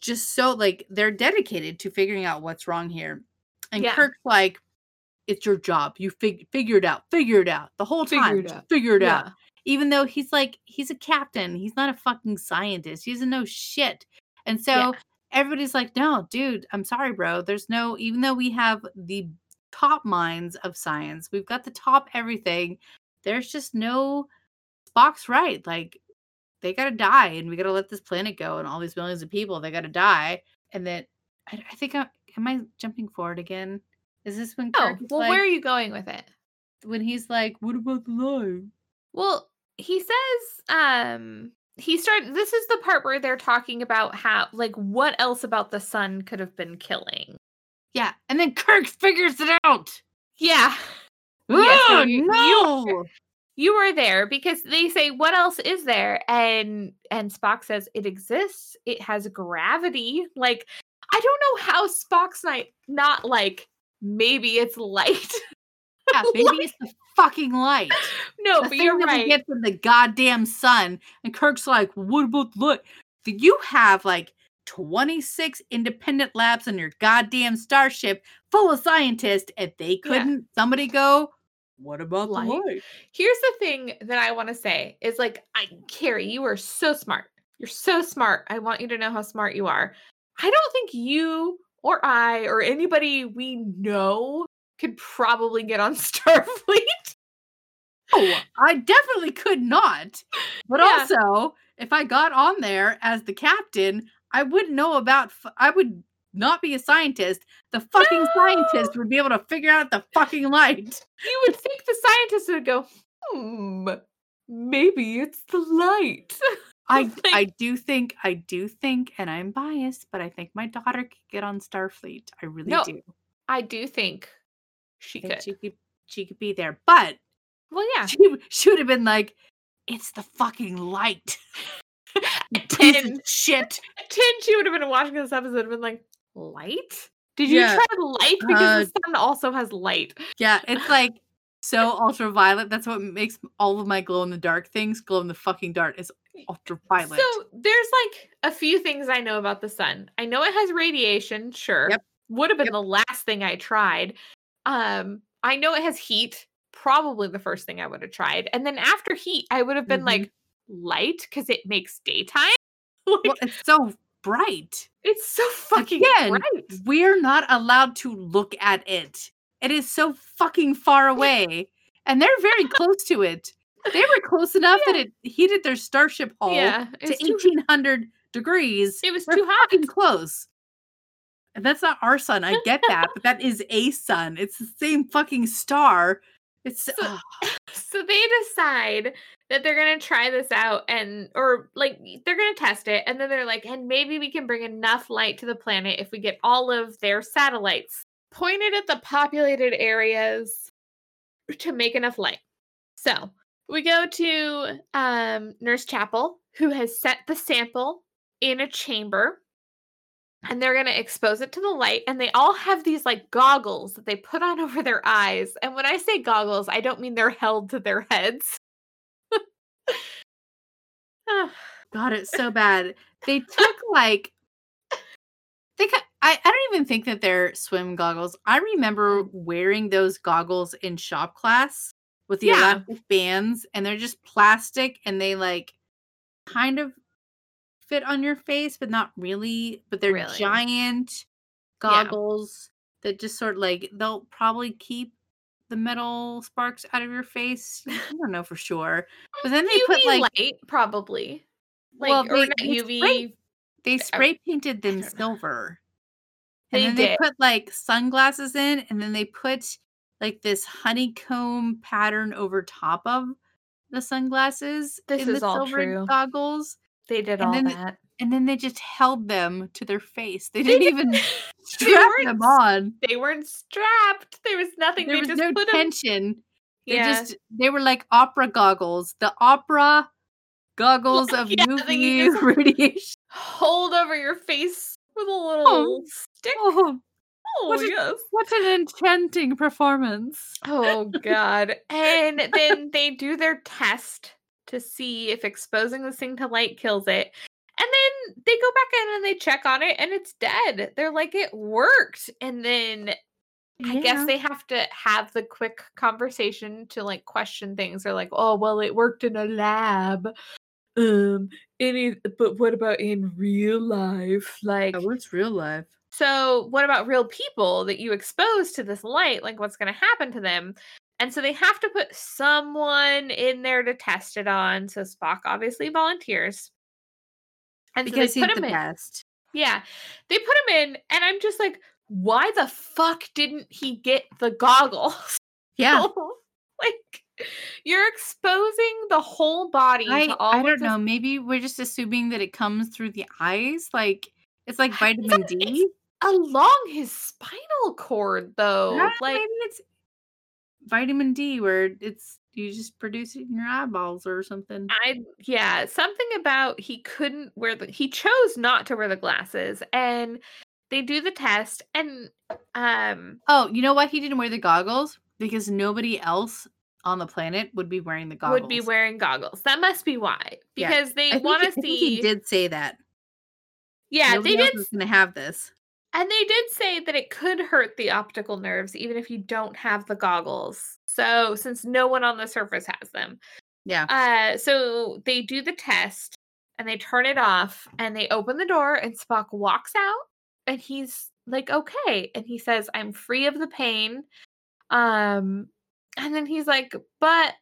just so like they're dedicated to figuring out what's wrong here. And Yeah. Kirk's like, "It's your job. You fig- figure it out. Figure it out. The whole Figure time, it out. figure it out." Even though he's like, he's a captain. He's not a fucking scientist. He doesn't know shit. And so Yeah. everybody's like, "No, dude, I'm sorry, bro. There's no. Even though we have the top minds of science, we've got the top everything. There's just no Spock's right. Like they gotta die, and we gotta let this planet go, and all these millions of people they gotta die. And then I, I think I, am I jumping forward again? Is this when Oh, Kirk well, like, where are you going with it? when he's like, "What about the life?" Well, he says, um, he started. This is the part where they're talking about how, like, what else about the sun could have been killing. Yeah, and then Kirk figures it out. Yeah. Yeah, so Oh you- you- no! You were there because they say, "What else is there?" and and Spock says, "It exists. It has gravity." Like, I don't know how Spock's not not like maybe it's light. Yeah, maybe it's the fucking light. no, the but you're right. get from the goddamn sun. And Kirk's like, what about the light? Do you have like 26 independent labs on your goddamn starship full of scientists? If they couldn't, somebody go, what about Light? light? Here's the thing that I want to say is like, I Carrie, you are so smart. You're so smart. I want you to know how smart you are. I don't think you or I or anybody we know could probably get on Starfleet. Oh, I definitely could not. But Yeah. also, if I got on there as the captain, I wouldn't know about, f- I would not be a scientist. The fucking scientist would be able to figure out the fucking light. You would think the scientist would go, hmm, maybe it's the light. I Like- I do think I do think, and I'm biased, but I think my daughter could get on Starfleet. I really No, do. I do think she could. she could she could be there, but well, yeah. she she would have been like, "It's the fucking light, Ten, shit." ten, she would have been watching this episode and been like, light? Did you Yeah. try light? Because Uh, the sun also has light. Yeah, it's like so ultraviolet. That's what makes all of my glow in the dark things glow in the fucking dark. Is ultraviolet. So there's like a few things I know about the sun. I know it has radiation, sure. Yep. Would have been Yep. the last thing I tried. Um, I know it has heat, probably the first thing I would have tried. And then after heat, I would have been Mhm. like light because it makes daytime. like, well, it's so bright. it's so fucking Again, bright. We're not allowed to look at it. It is so fucking far away. And they're very close to it. They were close enough that it heated their starship hull Yeah, to 1800 degrees. it was We're too hot. fucking close. And that's not our sun. I get that, but that is a sun. It's the same fucking star. It's So- ah, so they decide that they're gonna try this out and or like they're gonna test it and then they're like and maybe we can bring enough light to the planet if we get all of their satellites pointed at the populated areas to make enough light so we go to um, nurse chapel who has set the sample in a chamber and they're going to expose it to the light and they all have these like goggles that they put on over their eyes and when i say goggles i don't mean they're held to their heads God, it's so bad. They took like they ca- I, I don't even think that they're swim goggles. I remember mm. wearing those goggles in shop class with the Yeah. elastic bands and they're just plastic and they like kind of fit on your face but not really, but they're Really? giant Yeah. goggles that just sort of like they'll probably keep the metal sparks out of your face. I don't know for sure. But then they UV put like light probably like Well, they- they uv spray- they spray uh, painted them silver. They and then they did. put like sunglasses in and then they put like this honeycomb pattern over top of the sunglasses This in is the all silver true. goggles. They did and all then- that and then they just held them to their face. They didn't even strap them on. They weren't strapped. There was nothing. There they was just no tension. They Yeah. just they were like opera goggles. The opera goggles of Yeah, UV oh! radiation. hold over your face with a oh! little Oh. stick. Oh, Oh, what a- yes. what an enchanting performance. Oh god. And then they do their test to see if exposing this thing to light kills it. And then they go back in and they check on it and it's dead. They're like it worked. And then I guess they have to have the quick conversation to like question things. They're like, "Oh, well, it worked in a lab." Um, any but what about in real life? Like Oh, what's real life? so, what about real people that you expose to this light? Like, what's going to happen to them? And so they have to put someone in there to test it on. So Spock obviously volunteers. And Because so he's they put the him in. best. Yeah. They put him in, and I'm just like, why the fuck didn't he get the goggles? Yeah. like, you're exposing the whole body I, to all I don't know. Maybe we're just assuming that it comes through the eyes. Like it's like vitamin it's- D. along his spinal cord, though. Ah, like, maybe it's vitamin D where it's you just produce it in your eyeballs or something. I yeah, something about he couldn't wear the he chose not to wear the glasses and they do the test and um Oh, you know why he didn't wear the goggles? Because nobody else on the planet would be wearing the goggles. would be wearing goggles. That must be why. Because I they want to I think see he did say that. Yeah, Nobody they did is gonna have this. And they did say that it could hurt the optical nerves even if you don't have the goggles. So since no one on the surface has them. Yeah. Uh so they do the test and they turn it off and they open the door and Spock walks out and he's like okay and he says I'm free of the pain. Um and then he's like but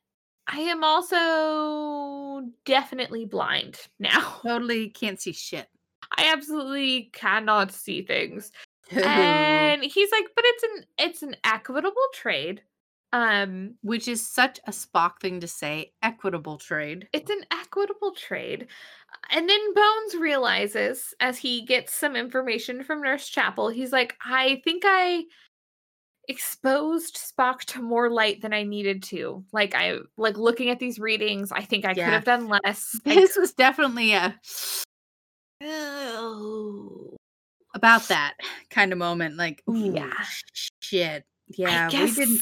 I am also definitely blind now. Totally can't see shit. I absolutely cannot see things. And he's like but it's an it's an equitable trade. Um Which is such a Spock thing to say. Equitable trade. it's an equitable trade. And then Bones realizes as he gets some information from Nurse Chapel, he's like, I think I exposed Spock to more light than I needed to. Like I like looking at these readings, I think I could have done less. I This was definitely a about that kind of moment. Like, ooh, Yeah. shit. I Yeah, we didn't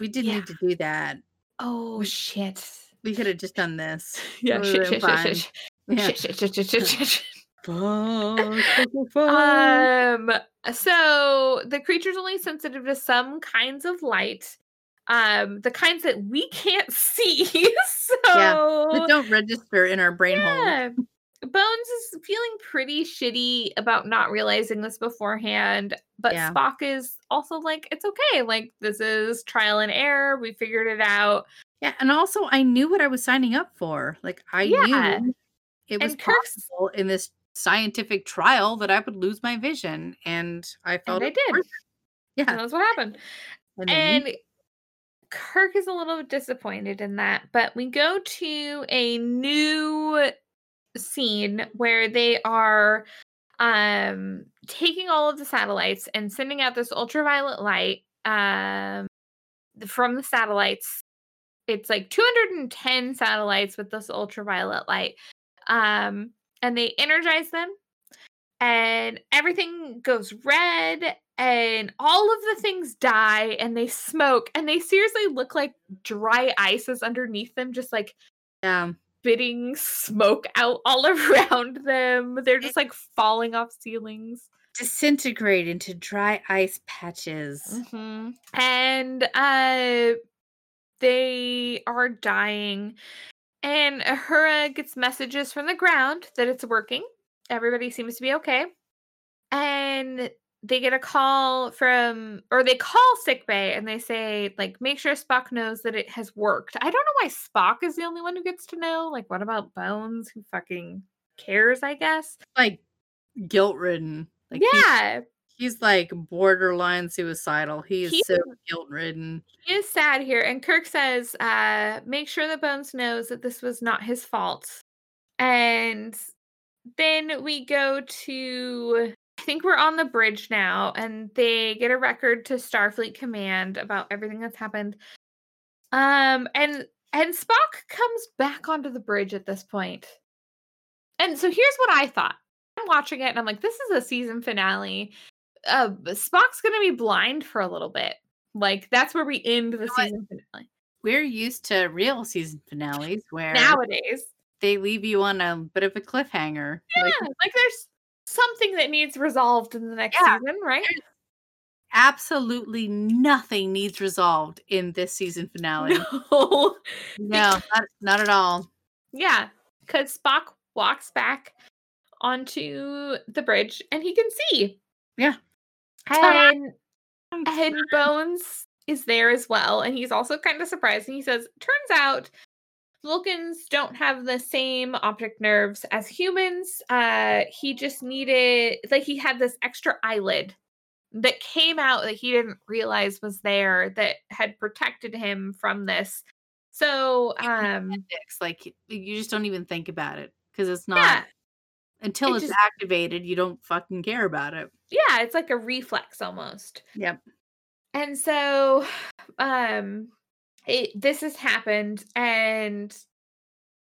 we didn't Yeah. need to do that. Oh we- shit. We could have just done this. Yeah, It shit, shit, shit, shit, Yeah. shit, shit, shit, shit, shit. Um, so the creature's only sensitive to some kinds of light, um, the kinds that we can't see. so that don't register in our brain hole. Yeah. Bones is feeling pretty shitty about not realizing this beforehand, but Yeah. Spock is also like, it's okay. Like, this is trial and error. We figured it out. Yeah, and also I knew what I was signing up for. Like I Yeah. knew it was And Kirk's- possible in this scientific trial that I would lose my vision, and I felt I did. it. And Yeah, that's what happened. and And Kirk is a little disappointed in that, but we go to a new scene where they are um taking all of the satellites and sending out this ultraviolet light um from the satellites. It's like 210 satellites with this ultraviolet light um and they energize them and everything goes red and all of the things die and they smoke and they seriously look like dry ice is underneath them just like yeah, spitting smoke out all around them. They're just like falling off ceilings. Disintegrate into dry ice patches. hmm and uh they are dying. And Uhura gets messages from the ground that it's working. Everybody seems to be okay. And they get a call from or they call sickbay and they say like make sure spock knows that it has worked i don't know why spock is the only one who gets to know like what about bones who fucking cares i guess Like guilt ridden. Like yeah he's, like borderline suicidal. He is He so guilt ridden. he is sad here and kirk says uh make sure that bones knows that this was not his fault and then we go to think we're on the bridge now, and they get a record to Starfleet Command about everything that's happened. Um, and and Spock comes back onto the bridge at this point. And so here's what I thought. I'm watching it and I'm like, this is a season finale. Uh, Spock's gonna be blind for a little bit. Like that's where we end the You know what? season finale. We're used to real season finales where Nowadays, they leave you on a bit of a cliffhanger. yeah, Like like, there's something that needs resolved in the next Yeah. season, right? absolutely nothing needs resolved in this season finale. No. No, not, not at all. Yeah, because Spock walks back onto the bridge and he can see. Yeah. And, and Bones is there as well. And he's also kind of surprised. And he says, Turns out Vulcans don't have the same optic nerves as humans. Uh, he just needed, like, he had this extra eyelid that came out that he didn't realize was there that had protected him from this. So, um, Like you just don't even think about it because it's not yeah, until it it's just- activated. You don't fucking care about it. yeah, it's like a reflex almost. Yep. And so um it this has happened and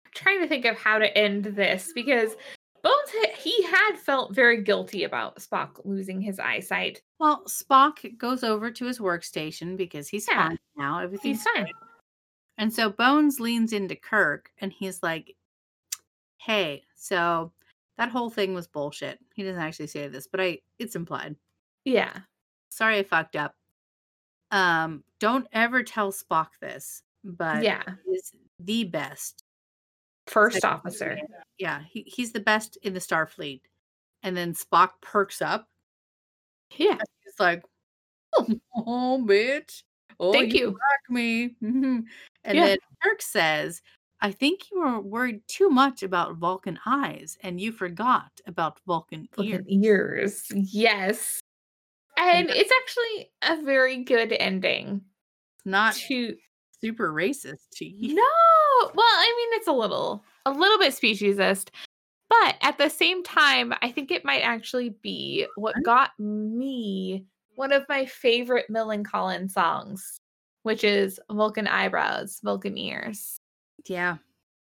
I'm trying to think of how to end this because Bones he had felt very guilty about Spock losing his eyesight. Well, Spock goes over to his workstation because he's Yeah. fine now. Everything's He's fine. And so Bones leans into Kirk and he's like, Hey, so that whole thing was bullshit. He doesn't actually say this, but I it's implied. Yeah. Sorry I fucked up. Um, don't ever tell Spock this, but yeah. he's the best. First second officer. Yeah, he, he's the best in the Starfleet. And then Spock perks up. Yeah. He's like, Oh, bitch. Oh, Thank you. like me. Mhm. And Yeah. then Kirk says, I think you were worried too much about Vulcan eyes and you forgot about Vulcan ears. Fucking ears. Yes. And it's actually a very good ending Not to super racist to you. No, well, I mean it's a little a little bit speciesist, but at the same time, I think it might actually be what got me one of my favorite Millen Collins songs, which is Vulcan eyebrows, Vulcan ears. Yeah.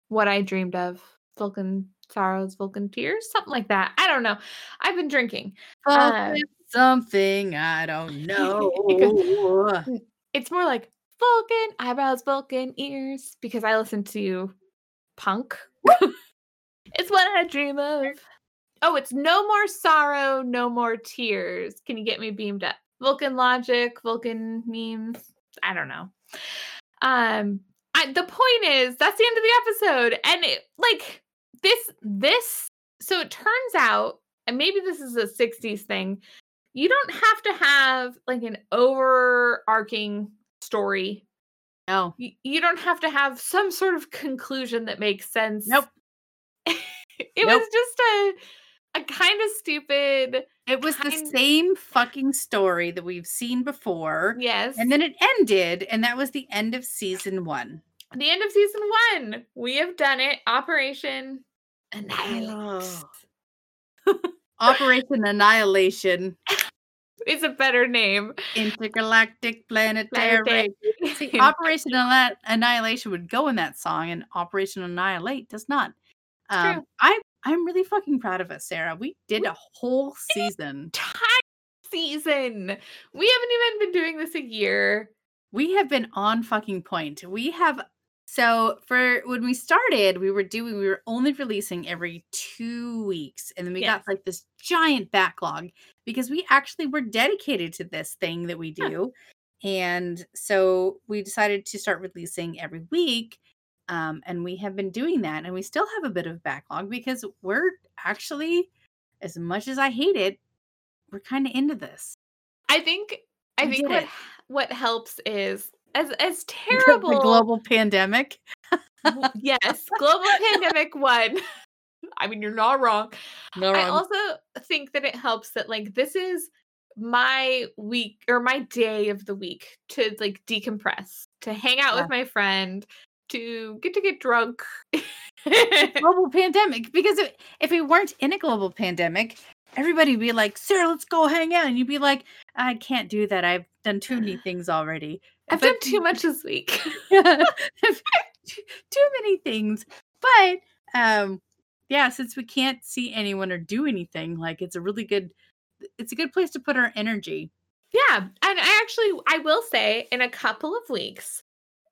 What I dreamed of, Vulcan sorrows, Vulcan tears, something like that. I don't know. I've been drinking. Vulcan Um, something I don't know. It's more like Vulcan eyebrows, Vulcan ears because I listen to punk. it's what I dream of. Oh, it's no more sorrow, no more tears. Can you get me beamed up? Vulcan logic, Vulcan memes. I don't know. Um, I, the point is that's the end of the episode, and it like this this. So it turns out, and maybe this is a '60s thing. You don't have to have like an overarching story. no. You, you don't have to have some sort of conclusion that makes sense. Nope. it Nope. was just a a kind of stupid. It was the same fucking story that we've seen before. Yes. And then it ended, and that was the end of season one. the end of season one. We have done it. Operation Annihilate. Operation Annihilation, It's a better name. Intergalactic Planetary. Planetary. See, Operation Annihilation would go in that song, and Operation Annihilate does not. Um, true. I I'm really fucking proud of us, Sarah. We did a whole season. Time season. We haven't even been doing this a year. We have been on fucking point. We have so for when we started, we were doing we were only releasing every two weeks, and then we Yes. got like this giant backlog because we actually were dedicated to this thing that we Huh. do. And so we decided to start releasing every week. Um, and we have been doing that, and we still have a bit of backlog because we're actually, as much as I hate it, we're kind of into this. I think I We think what it. what helps is as as terrible the global pandemic. yes, global pandemic one. I mean, you're not wrong. No, I also think that it helps that like this is my week or my day of the week to like decompress, to hang out Yeah. with my friend, to get to get drunk. global pandemic because if, if we weren't in a global pandemic everybody would be like sarah let's go hang out and you'd be like i can't do that i've done too many things already I've But- done too much this week. too many things. But um yeah since we can't see anyone or do anything like it's a really good it's a good place to put our energy. Yeah, and I actually I will say in a couple of weeks,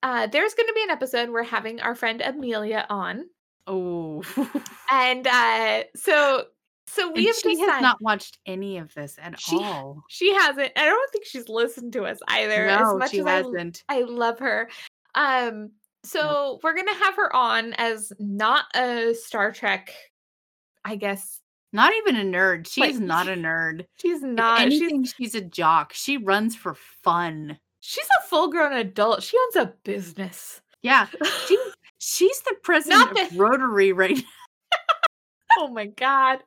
uh, there's going to be an episode we're having our friend Amelia on, oh. And uh, so so we and have she decided has not watched any of this at She- all she hasn't. I don't think she's listened to us either. as no much she as I hasn't I love her. Um, so we're gonna have her on as not a Star Trek, I guess. not even a nerd she's Like- not a nerd She's not. She's anything she's a jock she runs for fun she's a full grown adult. She owns a business. yeah she she's the president of rotary right now oh my god,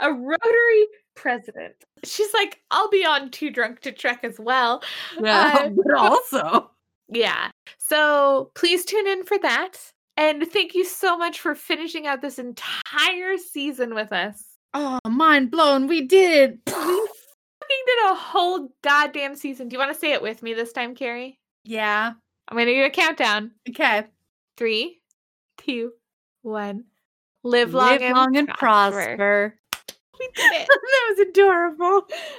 a Rotary president. She's like, I'll be on Too Drunk to Trek as well. Uh, but also Yeah. So please tune in for that. And thank you so much for finishing out this entire season with us. oh mind blown we did We fucking did a whole goddamn season. Do you want to say it with me this time, Carrie? yeah I'm gonna do a countdown. okay Three, two, one. Live long, live and, long and prosper. prosper We did it. that was adorable